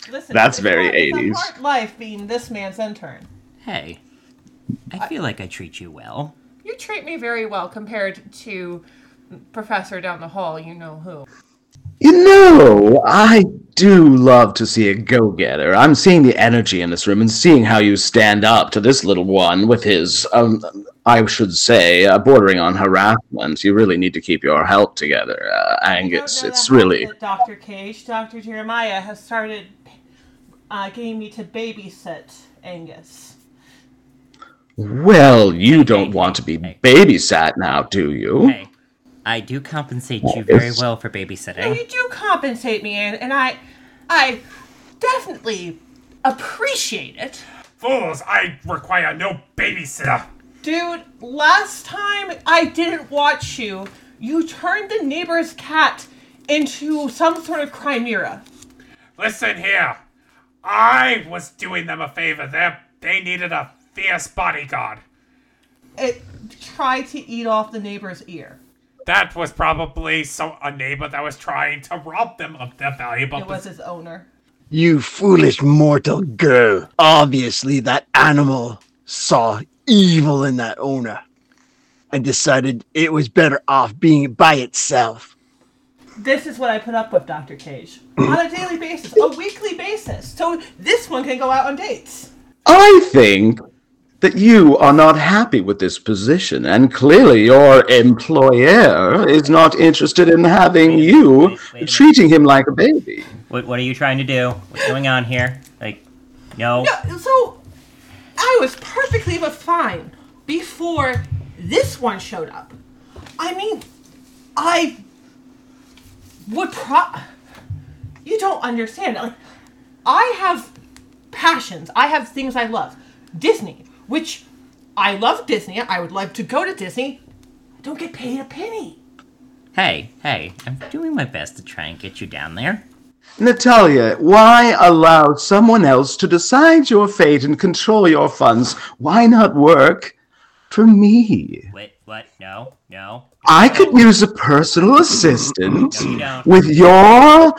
Listen, That's very hard- 80s. a hard life being this man's intern. Hey, I feel like I treat you well. You treat me very well compared to Professor down the hall. You know who? You know, I do love to see a go getter. I'm seeing the energy in this room and seeing how you stand up to this little one with his, um, I should say, uh, bordering on harassment. You really need to keep your help together, uh, Angus. You don't know It's really. Dr. Cage, Dr. Jeremiah has started uh, getting me to babysit Angus. Well, you don't want to be hey. babysat now, do you? Hey, I do compensate you very Yes. well for No, babysitting. you do compensate me, and, and I, I definitely appreciate it. Fools, I require no babysitter. Dude, last time I didn't watch you, you turned the neighbor's cat into some sort of chimera. Listen here. I was doing them a favor. They they needed a fierce bodyguard. It tried to eat off the neighbor's ear. That was probably some a neighbor that was trying to rob them of their valuable. It was his owner. You foolish mortal girl. Obviously, that animal saw evil in that owner and decided it was better off being by itself. This is what I put up with, Dr. Cage. Mm. on a daily basis, a weekly basis. So this one can go out on dates. I think that you are not happy with this position, and clearly your employer is not interested in having you wait, wait a minute. treating him like a baby. What, what are you trying to do? What's going on here? Like, no. No, so I was perfectly fine before this one showed up. I mean, I would pro. You don't understand. Like, I have passions. I have things I love. Disney, which I love Disney. I would love to go to Disney. I don't get paid a penny. Hey, hey, I'm doing my best to try and get you down there. Natalia, why allow someone else to decide your fate and control your funds? Why not work for me? Wait, what? No, no. I could use a personal assistant No, you don't. with your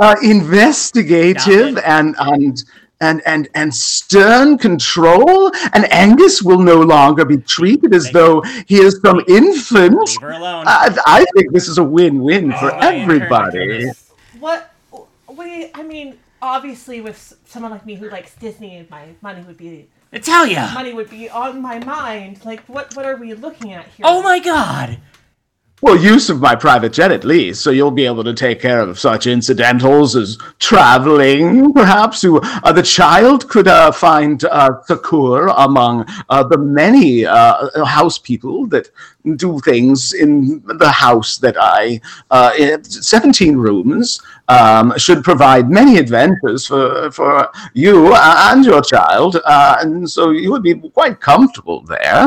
uh, investigative and and and and and stern control, and Angus will no longer be treated as Thank though he is some infant. Leave her alone. I, I think this is a win-win oh, for Oh, my everybody. What? We, I mean, obviously, with someone like me who likes Disney, my money would be Natalia! money would be on my mind. Like, what? What are we looking at here? Oh my god! Well, use of my private jet at least, so you'll be able to take care of such incidentals as traveling, perhaps. You, uh, the child could uh, find uh, succor among uh, the many uh, house people that do things in the house that I, uh, 17 rooms, um, should provide many adventures for, for you and your child, uh, and so you would be quite comfortable there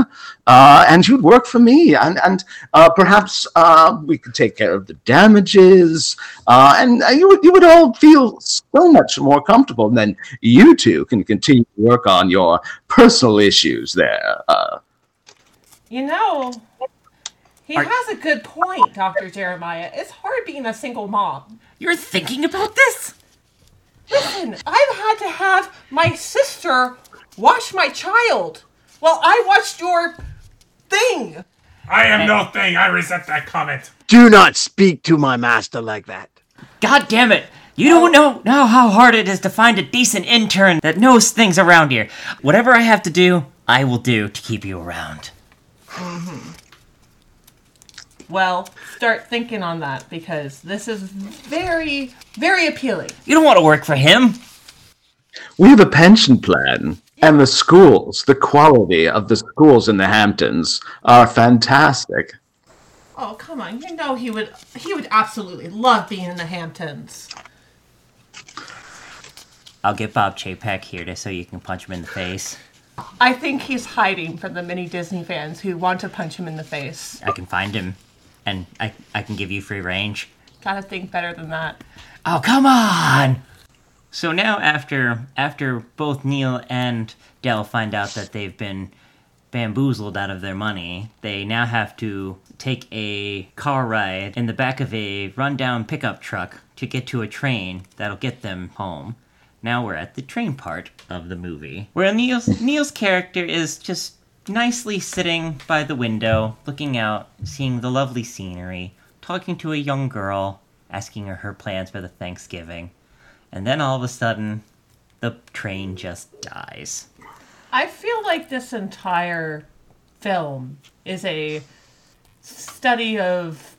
uh, and you'd work for me, and and uh, perhaps uh, we could take care of the damages, uh, and you would you would all feel so much more comfortable. And then you two can continue to work on your personal issues there. Uh, You know, he Are- has a good point, Dr. Jeremiah. It's hard being a single mom. You're thinking about this? Listen, I've had to have my sister watch my child while I watched your thing. I am no thing. I resent that comment. Do not speak to my master like that. God damn it! You don't know know how hard it is to find a decent intern that knows things around here. Whatever I have to do, I will do to keep you around. Mm-hmm. Well, start thinking on that because this is very, very appealing. You don't want to work for him. we have a pension plan, and the schools, the quality of the schools in the Hamptons are fantastic. Oh, come on. You know he would he would absolutely love being in the Hamptons. I'll get Bob Chapek here to so you can punch him in the face. I think he's hiding from the many Disney fans who want to punch him in the face. I can find him, and I I can give you free range. Gotta think better than that. Oh come on! So now after after both Neil and Del find out that they've been bamboozled out of their money, they now have to take a car ride in the back of a rundown pickup truck to get to a train that'll get them home. Now we're at the train part of the movie, where Neil's Neil's character is just nicely sitting by the window, looking out, seeing the lovely scenery, talking to a young girl, asking her her plans for the Thanksgiving. And then all of a sudden, the train just dies. I feel like this entire film is a study of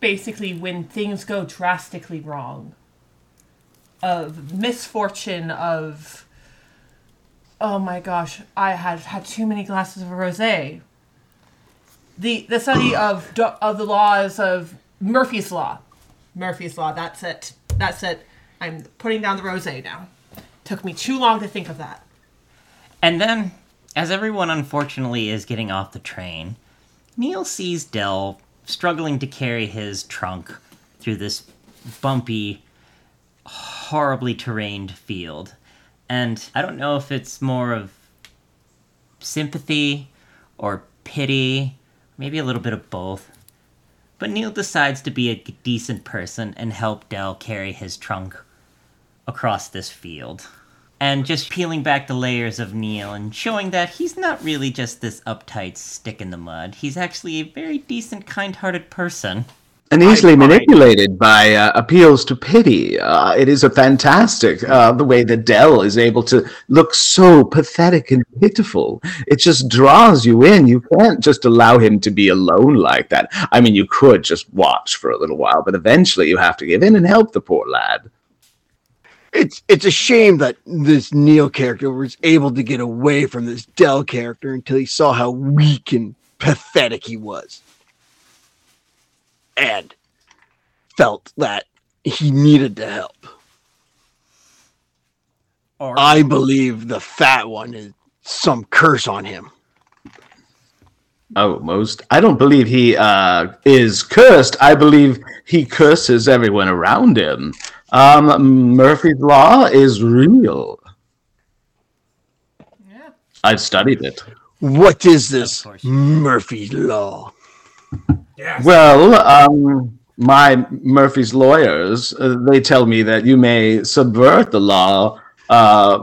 basically when things go drastically wrong, of misfortune, of oh my gosh, I had had too many glasses of rosé. The the study of of the laws of Murphy's law, Murphy's law. That's it. That's it. I'm putting down the rosé now. Took me too long to think of that. And then, as everyone unfortunately is getting off the train, Neil sees Del struggling to carry his trunk through this bumpy, horribly terrained field. And I don't know if it's more of sympathy or pity, maybe a little bit of both. But Neil decides to be a decent person and help Del carry his trunk across this field. And just peeling back the layers of Neil and showing that he's not really just this uptight stick in the mud. He's actually a very decent, kind hearted person. And easily manipulated by uh, appeals to pity. Uh, it is a fantastic uh, the way that Del is able to look so pathetic and pitiful. It just draws you in. You can't just allow him to be alone like that. I mean, you could just watch for a little while, but eventually you have to give in and help the poor lad. It's it's a shame that this Neil character was able to get away from this Del character until he saw how weak and pathetic he was. And felt that he needed the help. Or I believe the fat one is some curse on him. Oh, most. I don't believe he uh, is cursed. I believe he curses everyone around him. Um, Murphy's Law is real. Yeah. I've studied it. What is this. Murphy's Law? Yes. Well, um, my Murphy's lawyers, uh, they tell me that you may subvert the law. Uh,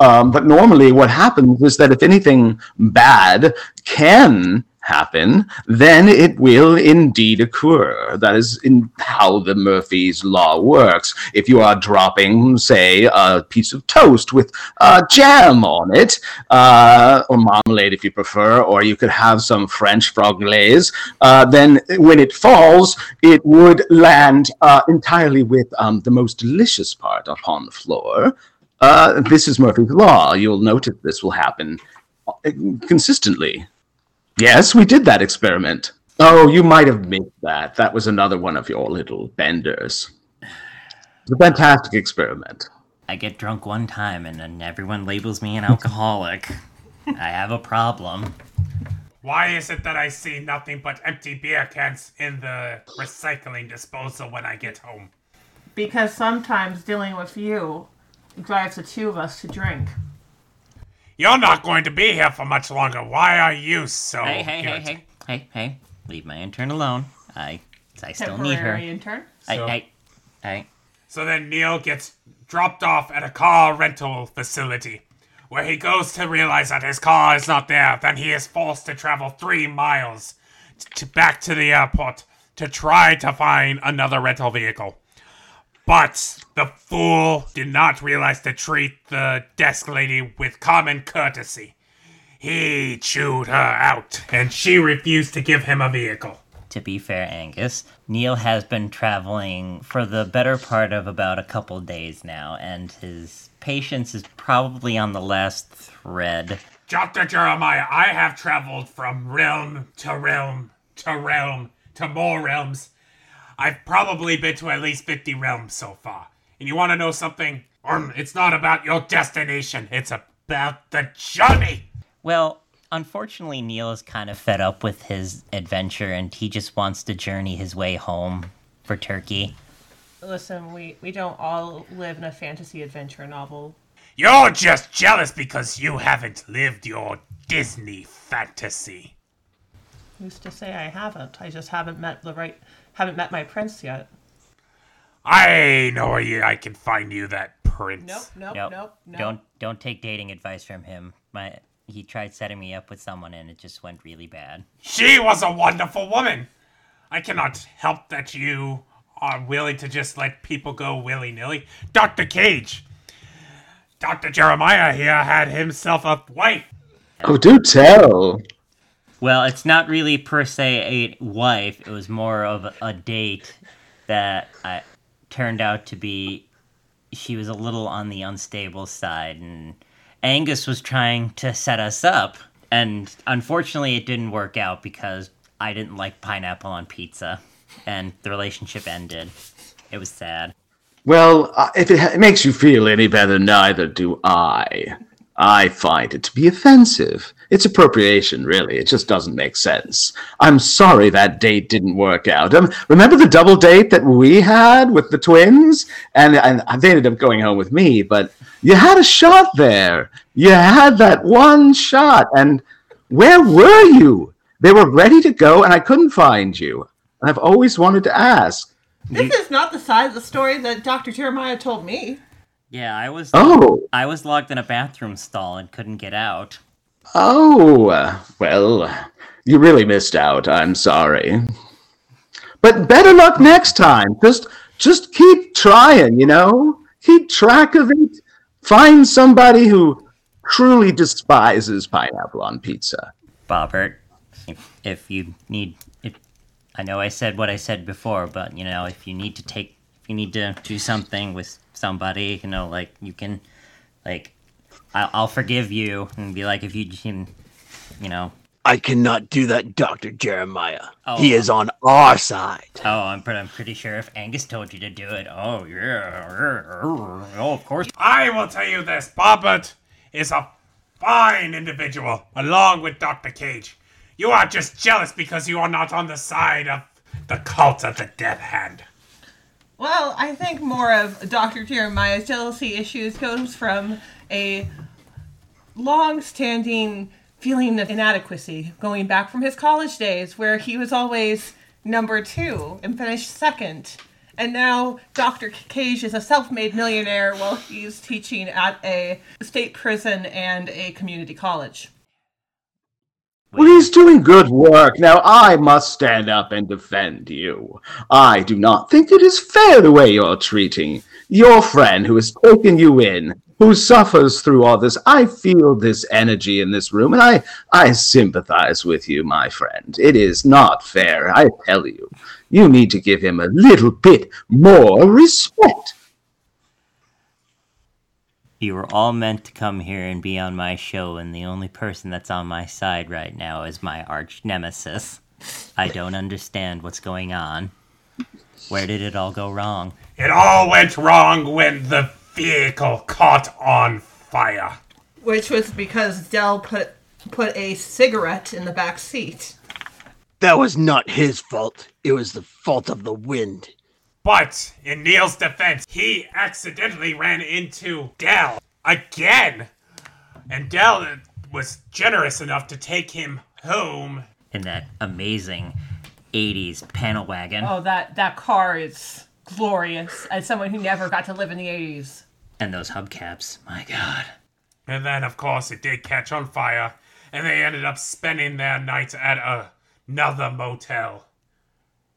um, but normally, what happens is that if anything bad can happen, then it will indeed occur. That is in how the Murphy's law works. If you are dropping, say, a piece of toast with uh, jam on it, uh, or marmalade if you prefer, or you could have some French frog glaze, uh, then when it falls, it would land uh, entirely with um, the most delicious part upon the floor. Uh, this is Murphy's Law. You'll notice this will happen uh, consistently. Yes, we did that experiment. Oh, you might have missed that. That was another one of your little benders. It's a fantastic experiment. I get drunk one time and then everyone labels me an alcoholic. I have a problem. Why is it that I see nothing but empty beer cans in the recycling disposal when I get home? Because sometimes dealing with you drives the two of us to drink. You're not going to be here for much longer. Why are you so Hey, hey, hey, hey, hey, hey. Leave my intern alone. I I still need her. Temporary intern. I, So- I, I, So then Neil gets dropped off at a car rental facility, where he goes to realize that his car is not there. Then he is forced to travel three miles to back to the airport to try to find another rental vehicle. But the fool did not realize to treat the desk lady with common courtesy. He chewed her out, and she refused to give him a vehicle. to be fair, Angus, Neil has been traveling for the better part of about a couple days now, and his patience is probably on the last thread. Dr. Jeremiah, I have traveled from realm to realm to realm to more realms. I've probably been to at least 50 realms so far. And you want to know something? Um, it's not about your destination, it's about the journey. Well, unfortunately, Neil is kind of fed up with his adventure, and he just wants to journey his way home for Turkey. Listen, we, we don't all live in a fantasy adventure novel. You're just jealous because you haven't lived your Disney fantasy. Who's to say I haven't? I just haven't met the right haven't met my prince yet. I know where you, I can find you that prince. Nope, nope, Nope. nope, nope. Don't don't take dating advice from him. My he tried setting me up with someone and it just went really bad. She was a wonderful woman. I cannot help that you are willing to just let people go willy nilly. Dr. Cage. Dr. Jeremiah here had himself a wife. Oh, do tell. Well, it's not really per se a wife. It was more of a date that I, turned out to be. She was a little on the unstable side, and Angus was trying to set us up. And unfortunately, it didn't work out because I didn't like pineapple on pizza, and the relationship ended. It was sad. Well, uh, if it, ha- makes you feel any better, neither do I. I find it to be offensive. It's appropriation, really. It just doesn't make sense. I'm sorry that date didn't work out. Um, remember the double date that we had with the twins? And, and they ended up going home with me, but you had a shot there. You had that one shot. And where were you? They were ready to go, and I couldn't find you. And I've always wanted to ask. This is not the side of the story that Dr. Jeremiah told me. Yeah, I was. Oh, I was locked in a bathroom stall and couldn't get out. Oh, well, you really missed out. I'm sorry. But better luck next time. Just just keep trying, you know? Keep track of it. Find somebody who truly despises pineapple on pizza. Bobbert, if, if you need, if I know I said what I said before, but you know, if you need to take, if you need to do something with somebody, you know, like you can, like, I'll, I'll forgive you and be like, if you can, you know, I cannot do that, Dr. Jeremiah. Oh. He is on our side. oh, I'm, but I'm pretty sure if Angus told you to do it, oh yeah, oh of course. I will tell you this Bobbert is a fine individual, along with Dr. Cage. You are just jealous because you are not on the side of the cult of the Deathhand. Well, I think more of Dr. Jeremiah's jealousy issues comes from a long-standing feeling of inadequacy going back from his college days where he was always number two and finished second. And now Dr. Cage is a self-made millionaire while he's teaching at a state prison and a community college. Well, he's doing good work. Now, I must stand up and defend you. I do not think it is fair the way you're treating your friend who has taken you in, who suffers through all this. I feel this energy in this room, and I, I sympathize with you, my friend. It is not fair, I tell you. You need to give him a little bit more respect. You were all meant to come here and be on my show, and the only person that's on my side right now is my arch nemesis. I don't understand what's going on. Where did it all go wrong? It all went wrong when the vehicle caught on fire. Which was because Del put put a cigarette in the back seat. That was not his fault. It was the fault of the wind. But in Neil's defense, he accidentally ran into Del again. And Del was generous enough to take him home. In that amazing 80s panel wagon. Oh, that that car is glorious. As someone who never got to live in the '80s. And those hubcaps. My god. And then, of course, it did catch on fire, and they ended up spending their night at a, another motel.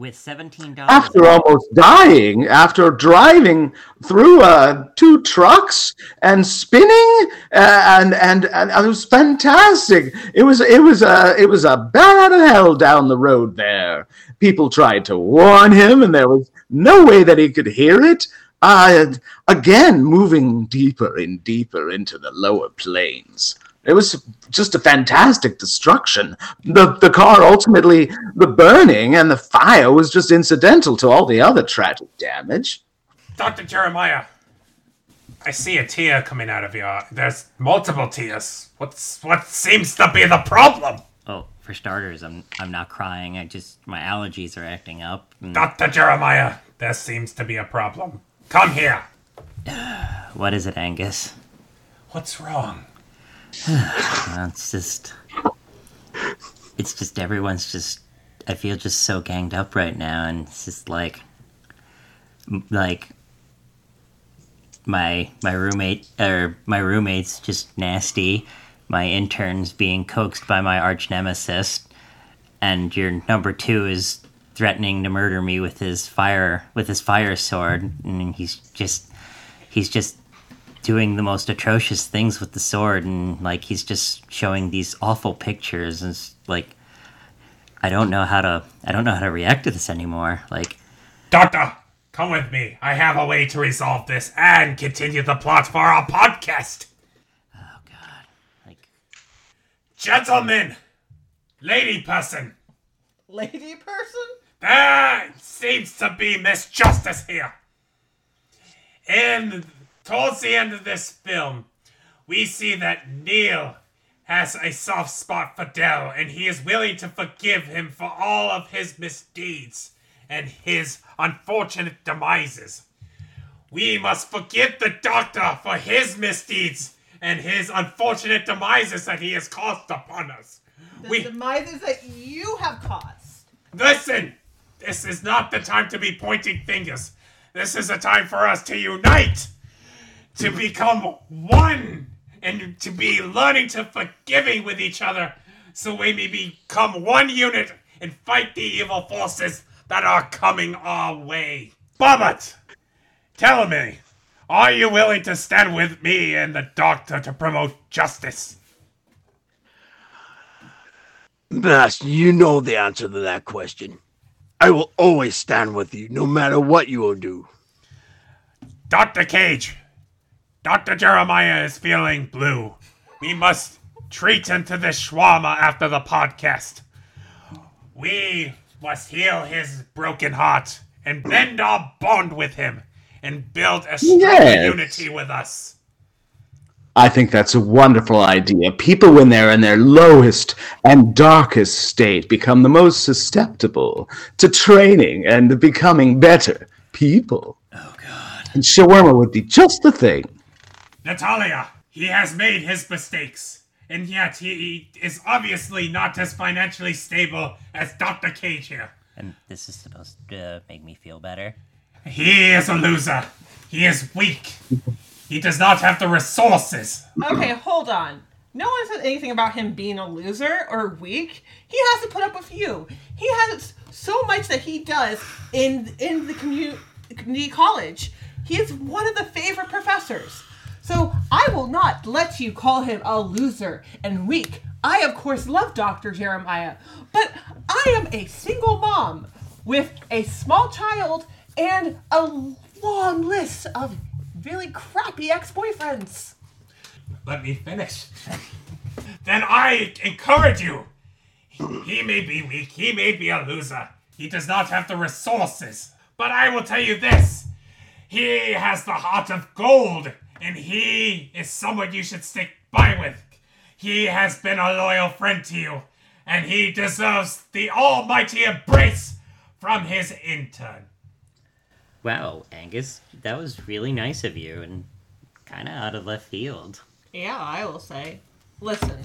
With $17. after almost dying, after driving through uh, two trucks and spinning, uh, and, and and it was fantastic. It was it was a it was a bat out of hell down the road there. People tried to warn him, and there was no way that he could hear it. Uh, again, moving deeper and deeper into the lower planes. It was just a fantastic destruction. The the car ultimately the burning and the fire was just incidental to all the other tragic damage. Dr. Jeremiah, I see a tear coming out of your. Eye. There's multiple tears. What's what seems to be the problem? Oh, for starters, I'm I'm not crying. I just my allergies are acting up. and- Dr. Jeremiah, there seems to be a problem. Come here. what is it, Angus? What's wrong? It's just it's just everyone's just I feel just so ganged up right now, and it's just like like my my roommate or my roommate's just nasty. My intern's being coaxed by my arch nemesis, and your number two is threatening to murder me with his fire with his fire sword, and he's just he's just doing the most atrocious things with the sword and like he's just showing these awful pictures and it's like I don't know how to I don't know how to react to this anymore. Like Doctor, come with me. I have a way to resolve this and continue the plot for our podcast. oh god. Like Gentlemen, lady person, Lady person? there seems to be misjustice here. And towards the end of this film, we see that Neil has a soft spot for Del, and he is willing to forgive him for all of his misdeeds and his unfortunate demises. We must forgive the Doctor for his misdeeds and his unfortunate demises that he has caused upon us. The We demises that you have caused. Listen! This is not the time to be pointing fingers. This is a time for us to unite! To become one! And to be learning to forgiving with each other so we may become one unit and fight the evil forces that are coming our way. Bobbert! Tell me, are you willing to stand with me and the doctor to promote justice? Master, you know the answer to that question. I will always stand with you, no matter what you will do. Dr. Cage, Dr. Jeremiah is feeling blue. We must treat him to this shawarma after the podcast. We must heal his broken heart and bend our bond with him and build a stronger Yes. unity with us. I think that's a wonderful idea. People, when they're in their lowest and darkest state, become the most susceptible to training and becoming better people. Oh, God. And shawarma would be just the thing. Natalia, he has made his mistakes, and yet he is obviously not as financially stable as Dr. Cage here. and this is supposed to make me feel better. He is a loser. He is weak. He does not have the resources. Okay, hold on. No one said anything about him being a loser or weak. He has to put up with you. He has so much that he does in in the commu- community college. He is one of the favorite professors. So I will not let you call him a loser and weak. I of course love Dr. Jeremiah, but I am a single mom with a small child and a long list of really crappy ex-boyfriends. Let me finish. then I encourage you. He may be weak, he may be a loser. He does not have the resources. But I will tell you this he has the heart of gold, and he is someone you should stick by with. He has been a loyal friend to you, and he deserves the almighty embrace from his intern. Wow, Angus, that was really nice of you and kind of out of left field. Yeah, I will say. Listen,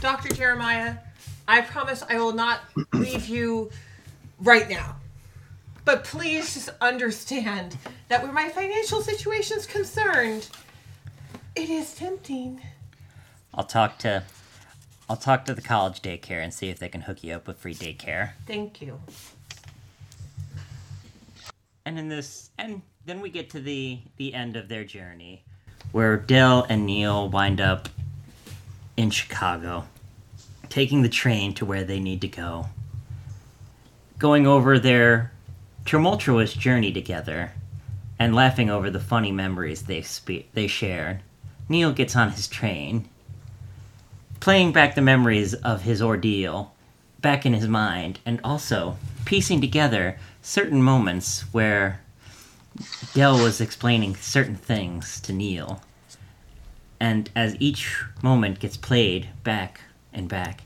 Dr. Jeremiah, I promise I will not leave you right now. But please just understand that where my financial situation is concerned, it is tempting. I'll talk to I'll talk to the college daycare and see if they can hook you up with free daycare. Thank you. And in this and then we get to the the end of their journey where Del and Neil wind up in Chicago taking the train to where they need to go. Going over their tumultuous journey together and laughing over the funny memories they spe- they shared. Neil gets on his train playing back the memories of his ordeal back in his mind and also piecing together certain moments where Del was explaining certain things to Neil. And as each moment gets played back and back,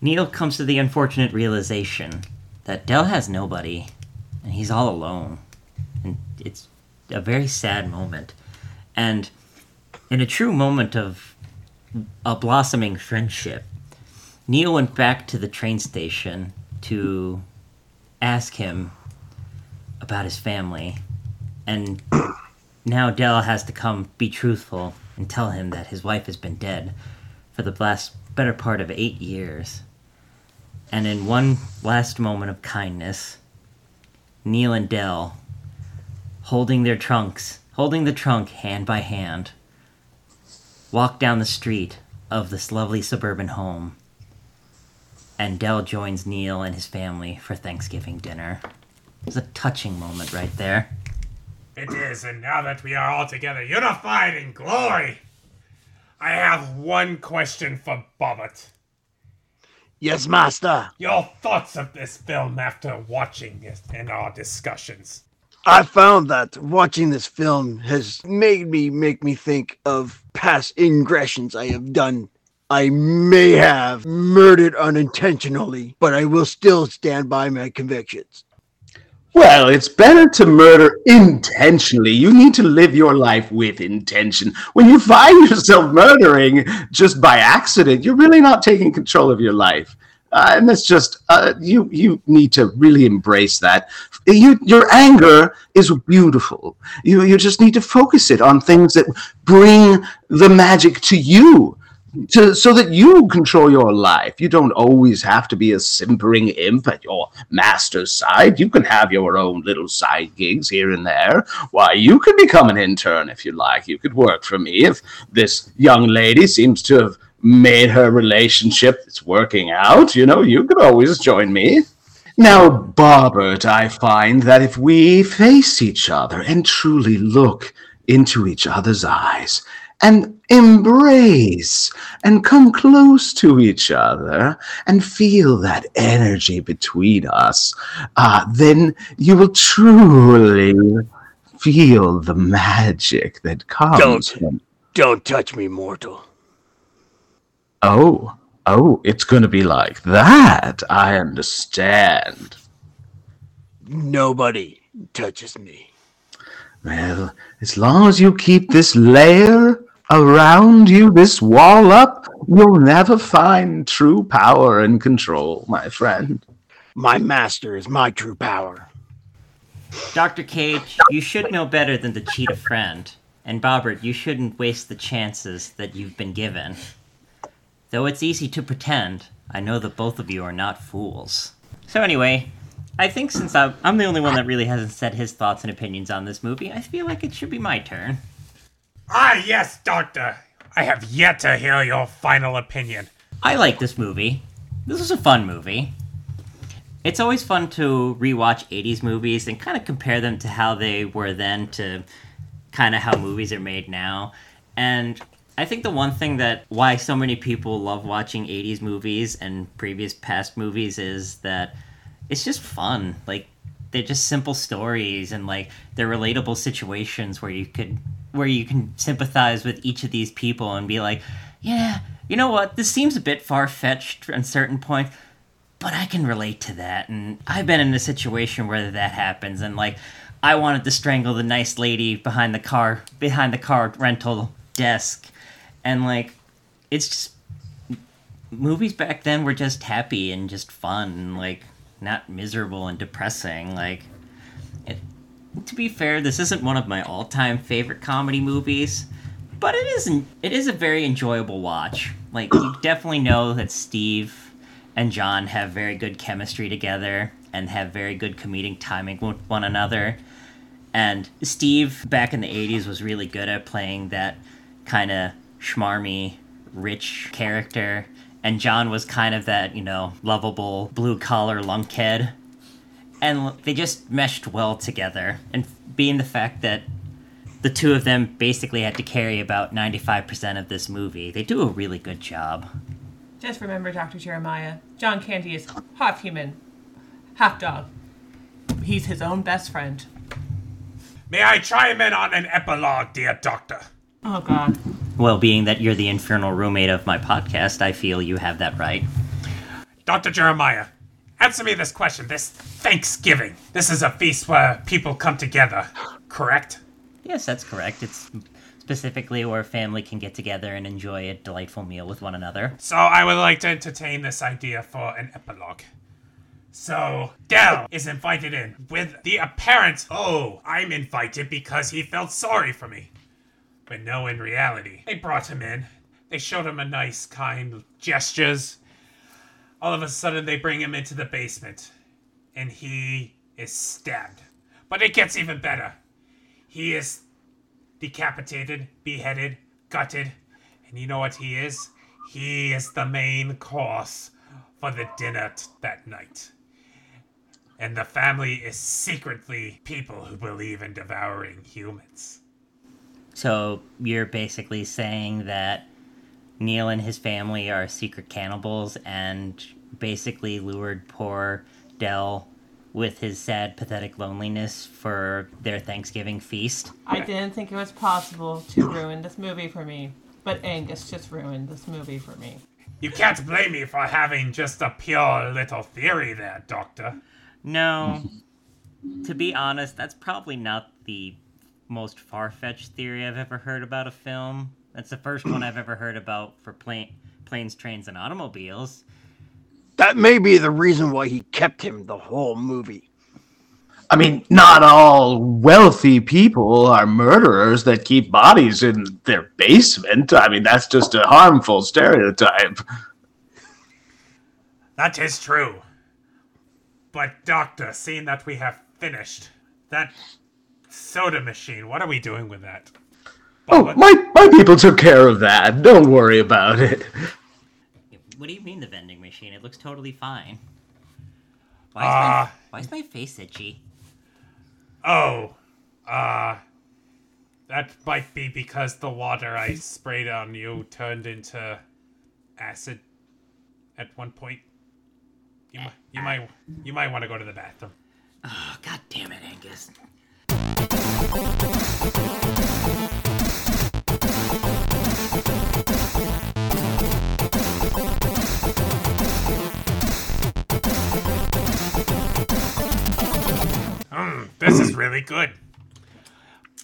Neil comes to the unfortunate realization that Del has nobody, and he's all alone. And it's a very sad moment. And in a true moment of a blossoming friendship, Neil went back to the train station to ask him about his family. And now Del has to come be truthful and tell him that his wife has been dead for the last better part of eight years. And in one last moment of kindness, Neil and Del, holding their trunks, holding the trunk hand by hand, walk down the street of this lovely suburban home. And Del joins Neil and his family for Thanksgiving dinner. It's a touching moment right there. It is, and now that we are all together, unified in glory, I have one question for Bobbert. Yes, master. Your thoughts of this film after watching it and our discussions. I found that watching this film has made me make me think of past ingressions I have done. I may have murdered unintentionally, but I will still stand by my convictions. Well, it's better to murder intentionally. You need to live your life with intention. When you find yourself murdering just by accident, you're really not taking control of your life. Uh, and that's just uh, you. You need to really embrace that. You, your anger is beautiful. You, you just need to focus it on things that bring the magic to you to, so that you control your life. You don't always have to be a simpering imp at your master's side. You can have your own little side gigs here and there. Why, you could become an intern if you like. You could work for me if this young lady seems to have made her relationship it's working out. You know, you could always join me. Now, Bobbert, I find that if we face each other and truly look into each other's eyes and embrace and come close to each other and feel that energy between us, uh, then you will truly feel the magic that comes Don't. from. Don't touch me, mortal. Oh, oh, it's going to be like that. I understand. Nobody touches me. Well, as long as you keep this layer around you, this wall up, you'll never find true power and control, my friend. My master is my true power. Dr. Cage, you should know better than to cheat a friend. And Bobbert, you shouldn't waste the chances that you've been given. Though it's easy to pretend, I know that both of you are not fools. So anyway, I think since I'm, I'm the only one that really hasn't said his thoughts and opinions on this movie, I feel like it should be my turn. Ah, yes, Doctor. I have yet to hear your final opinion. I like this movie. This was a fun movie. It's always fun to rewatch 80s movies and kind of compare them to how they were then to kind of how movies are made now. And I think the one thing that why so many people love watching 80s movies and previous past movies is that it's just fun. Like they're just simple stories and like they're relatable situations where you could where you can sympathize with each of these people and be like, yeah, you know what? This seems a bit far fetched at certain points, but I can relate to that. And I've been in a situation where that happens, and like, I wanted to strangle the nice lady behind the car behind the car rental desk, and like, it's just movies back then were just happy and just fun, and like not miserable and depressing. Like, to be fair, this isn't one of my all-time favorite comedy movies, but it isn't. It is a very enjoyable watch. Like, you definitely know that Steve and John have very good chemistry together and have very good comedic timing with one another. And Steve, back in the 80s, was really good at playing that kind of schmarmy, rich character. And John was kind of that, you know, lovable, blue collar lunkhead. And they just meshed well together. And being the fact that the two of them basically had to carry about 95% of this movie, they do a really good job. Just remember, Dr. Jeremiah, John Candy is half human, half dog. He's his own best friend. May I chime in on an epilogue, dear Doctor? Oh, God. Well, being that you're the infernal roommate of my podcast, I feel you have that right. Dr. Jeremiah, answer me this question. This Thanksgiving. This is a feast where people come together, correct? Yes, that's correct. It's specifically where family can get together and enjoy a delightful meal with one another. So I would like to entertain this idea for an epilogue. So Del is invited in with the apparent, oh, I'm invited because he felt sorry for me. But no, in reality, they brought him in. They showed him a nice, kind gestures. All of a sudden, they bring him into the basement, and he is stabbed. But it gets even better. He is decapitated, beheaded, gutted, and you know what he is? He is the main course for the dinner t- that night. And the family is secretly people who believe in devouring humans. So you're basically saying that Neil and his family are secret cannibals and basically lured poor Del with his sad, pathetic loneliness for their Thanksgiving feast. I didn't think it was possible to ruin this movie for me, but Angus just ruined this movie for me. You can't blame me for having just a pure little theory there, Doctor. No, to be honest, that's probably not the most far-fetched theory I've ever heard about a film. That's the first one I've ever heard about for plane, planes, trains, and automobiles. That may be the reason why he kept him the whole movie. I mean, not all wealthy people are murderers that keep bodies in their basement. I mean, that's just a harmful stereotype. That is true. But, Doctor, seeing that we have finished that soda machine, what are we doing with that? Oh, my, my people took care of that. Don't worry about it. What do you mean the vending machine? It looks totally fine. Why is, Ah. my, why is my face itchy? Oh, uh, that might be because the water I sprayed on you turned into acid at one point. You might, you might, you might want to go to the bathroom. Oh, God damn it, Angus. Mm, this is really good.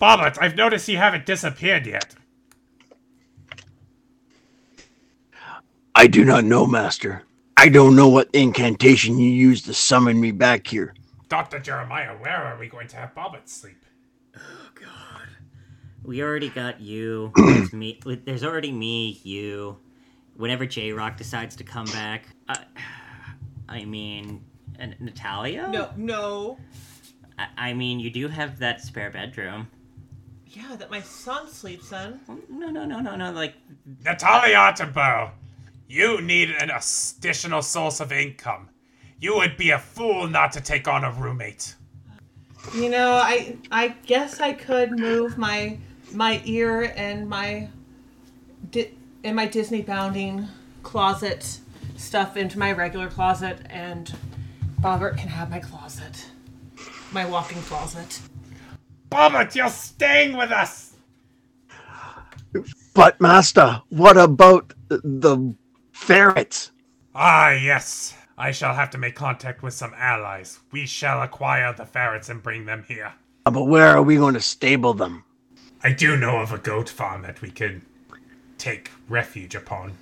Bobbert, I've noticed you haven't disappeared yet. I do not know, Master. I don't know what incantation you used to summon me back here. Dr. Jeremiah, where are we going to have Bobbert sleep? We already got you. There's me. There's already me, you. Whenever J Rock decides to come back, uh, I mean, and Natalia. No, no. I, I mean, you do have that spare bedroom. Yeah, that my son sleeps in. No, no, no, no, no. Like, Natalia Atenborough, you need an additional source of income. You would be a fool not to take on a roommate. You know, I I guess I could move my my ear and my di- and my Disney bounding closet stuff into my regular closet, and Bobbert can have my closet, my walking closet. Bobbert, you're staying with us! But, Master, what about the, the ferrets? Ah, yes. I shall have to make contact with some allies. We shall acquire the ferrets and bring them here. But where are we going to stable them? I do know of a goat farm that we could take refuge upon.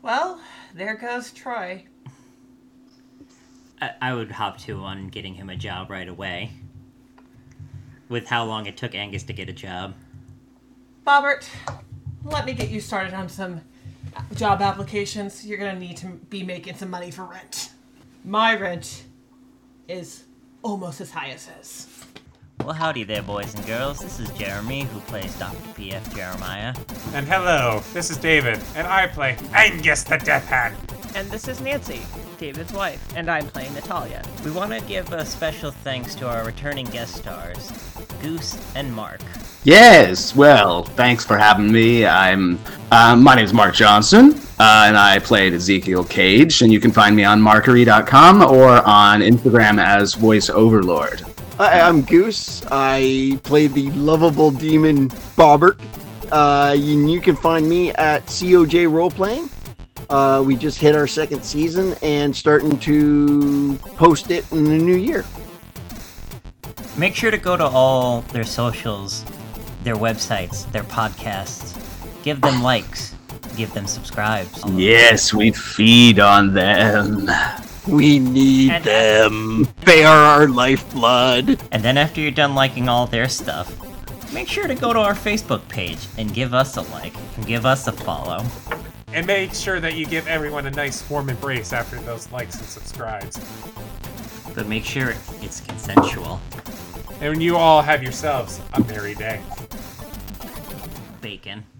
Well, there goes Troy. I, I would hop to on getting him a job right away. With how long it took Angus to get a job. Bobbert, let me get you started on some job applications. You're gonna need to be making some money for rent. My rent is almost as high as his. Well, howdy there, boys and girls. This is Jeremy, who plays Dr. P.F. Jeremiah. And hello, this is David, and I play Angus the Deathhand. And this is Nancy, David's wife, and I'm playing Natalia. We want to give a special thanks to our returning guest stars, Goose and Marc. Yes, well, thanks for having me. I'm uh, my name's Marc Johnson, uh, and I played Ezekiel Cage, and you can find me on Markery.com or on Instagram as Voice Overlord. Hi, I'm Goose. I play the lovable demon Bobbert. Uh, you, you can find me at COJ Roleplaying. Uh, we just hit our second season and starting to post it in the new year. Make sure to go to all their socials, their websites, their podcasts. Give them likes. Give them subscribes. Yes, we feed on them. We need And- them. They are our lifeblood. And then after you're done liking all their stuff, make sure to go to our Facebook page and give us a like and give us a follow. And make sure that you give everyone a nice warm embrace after those likes and subscribes. But make sure it's consensual. And you all have yourselves a merry day. Bacon.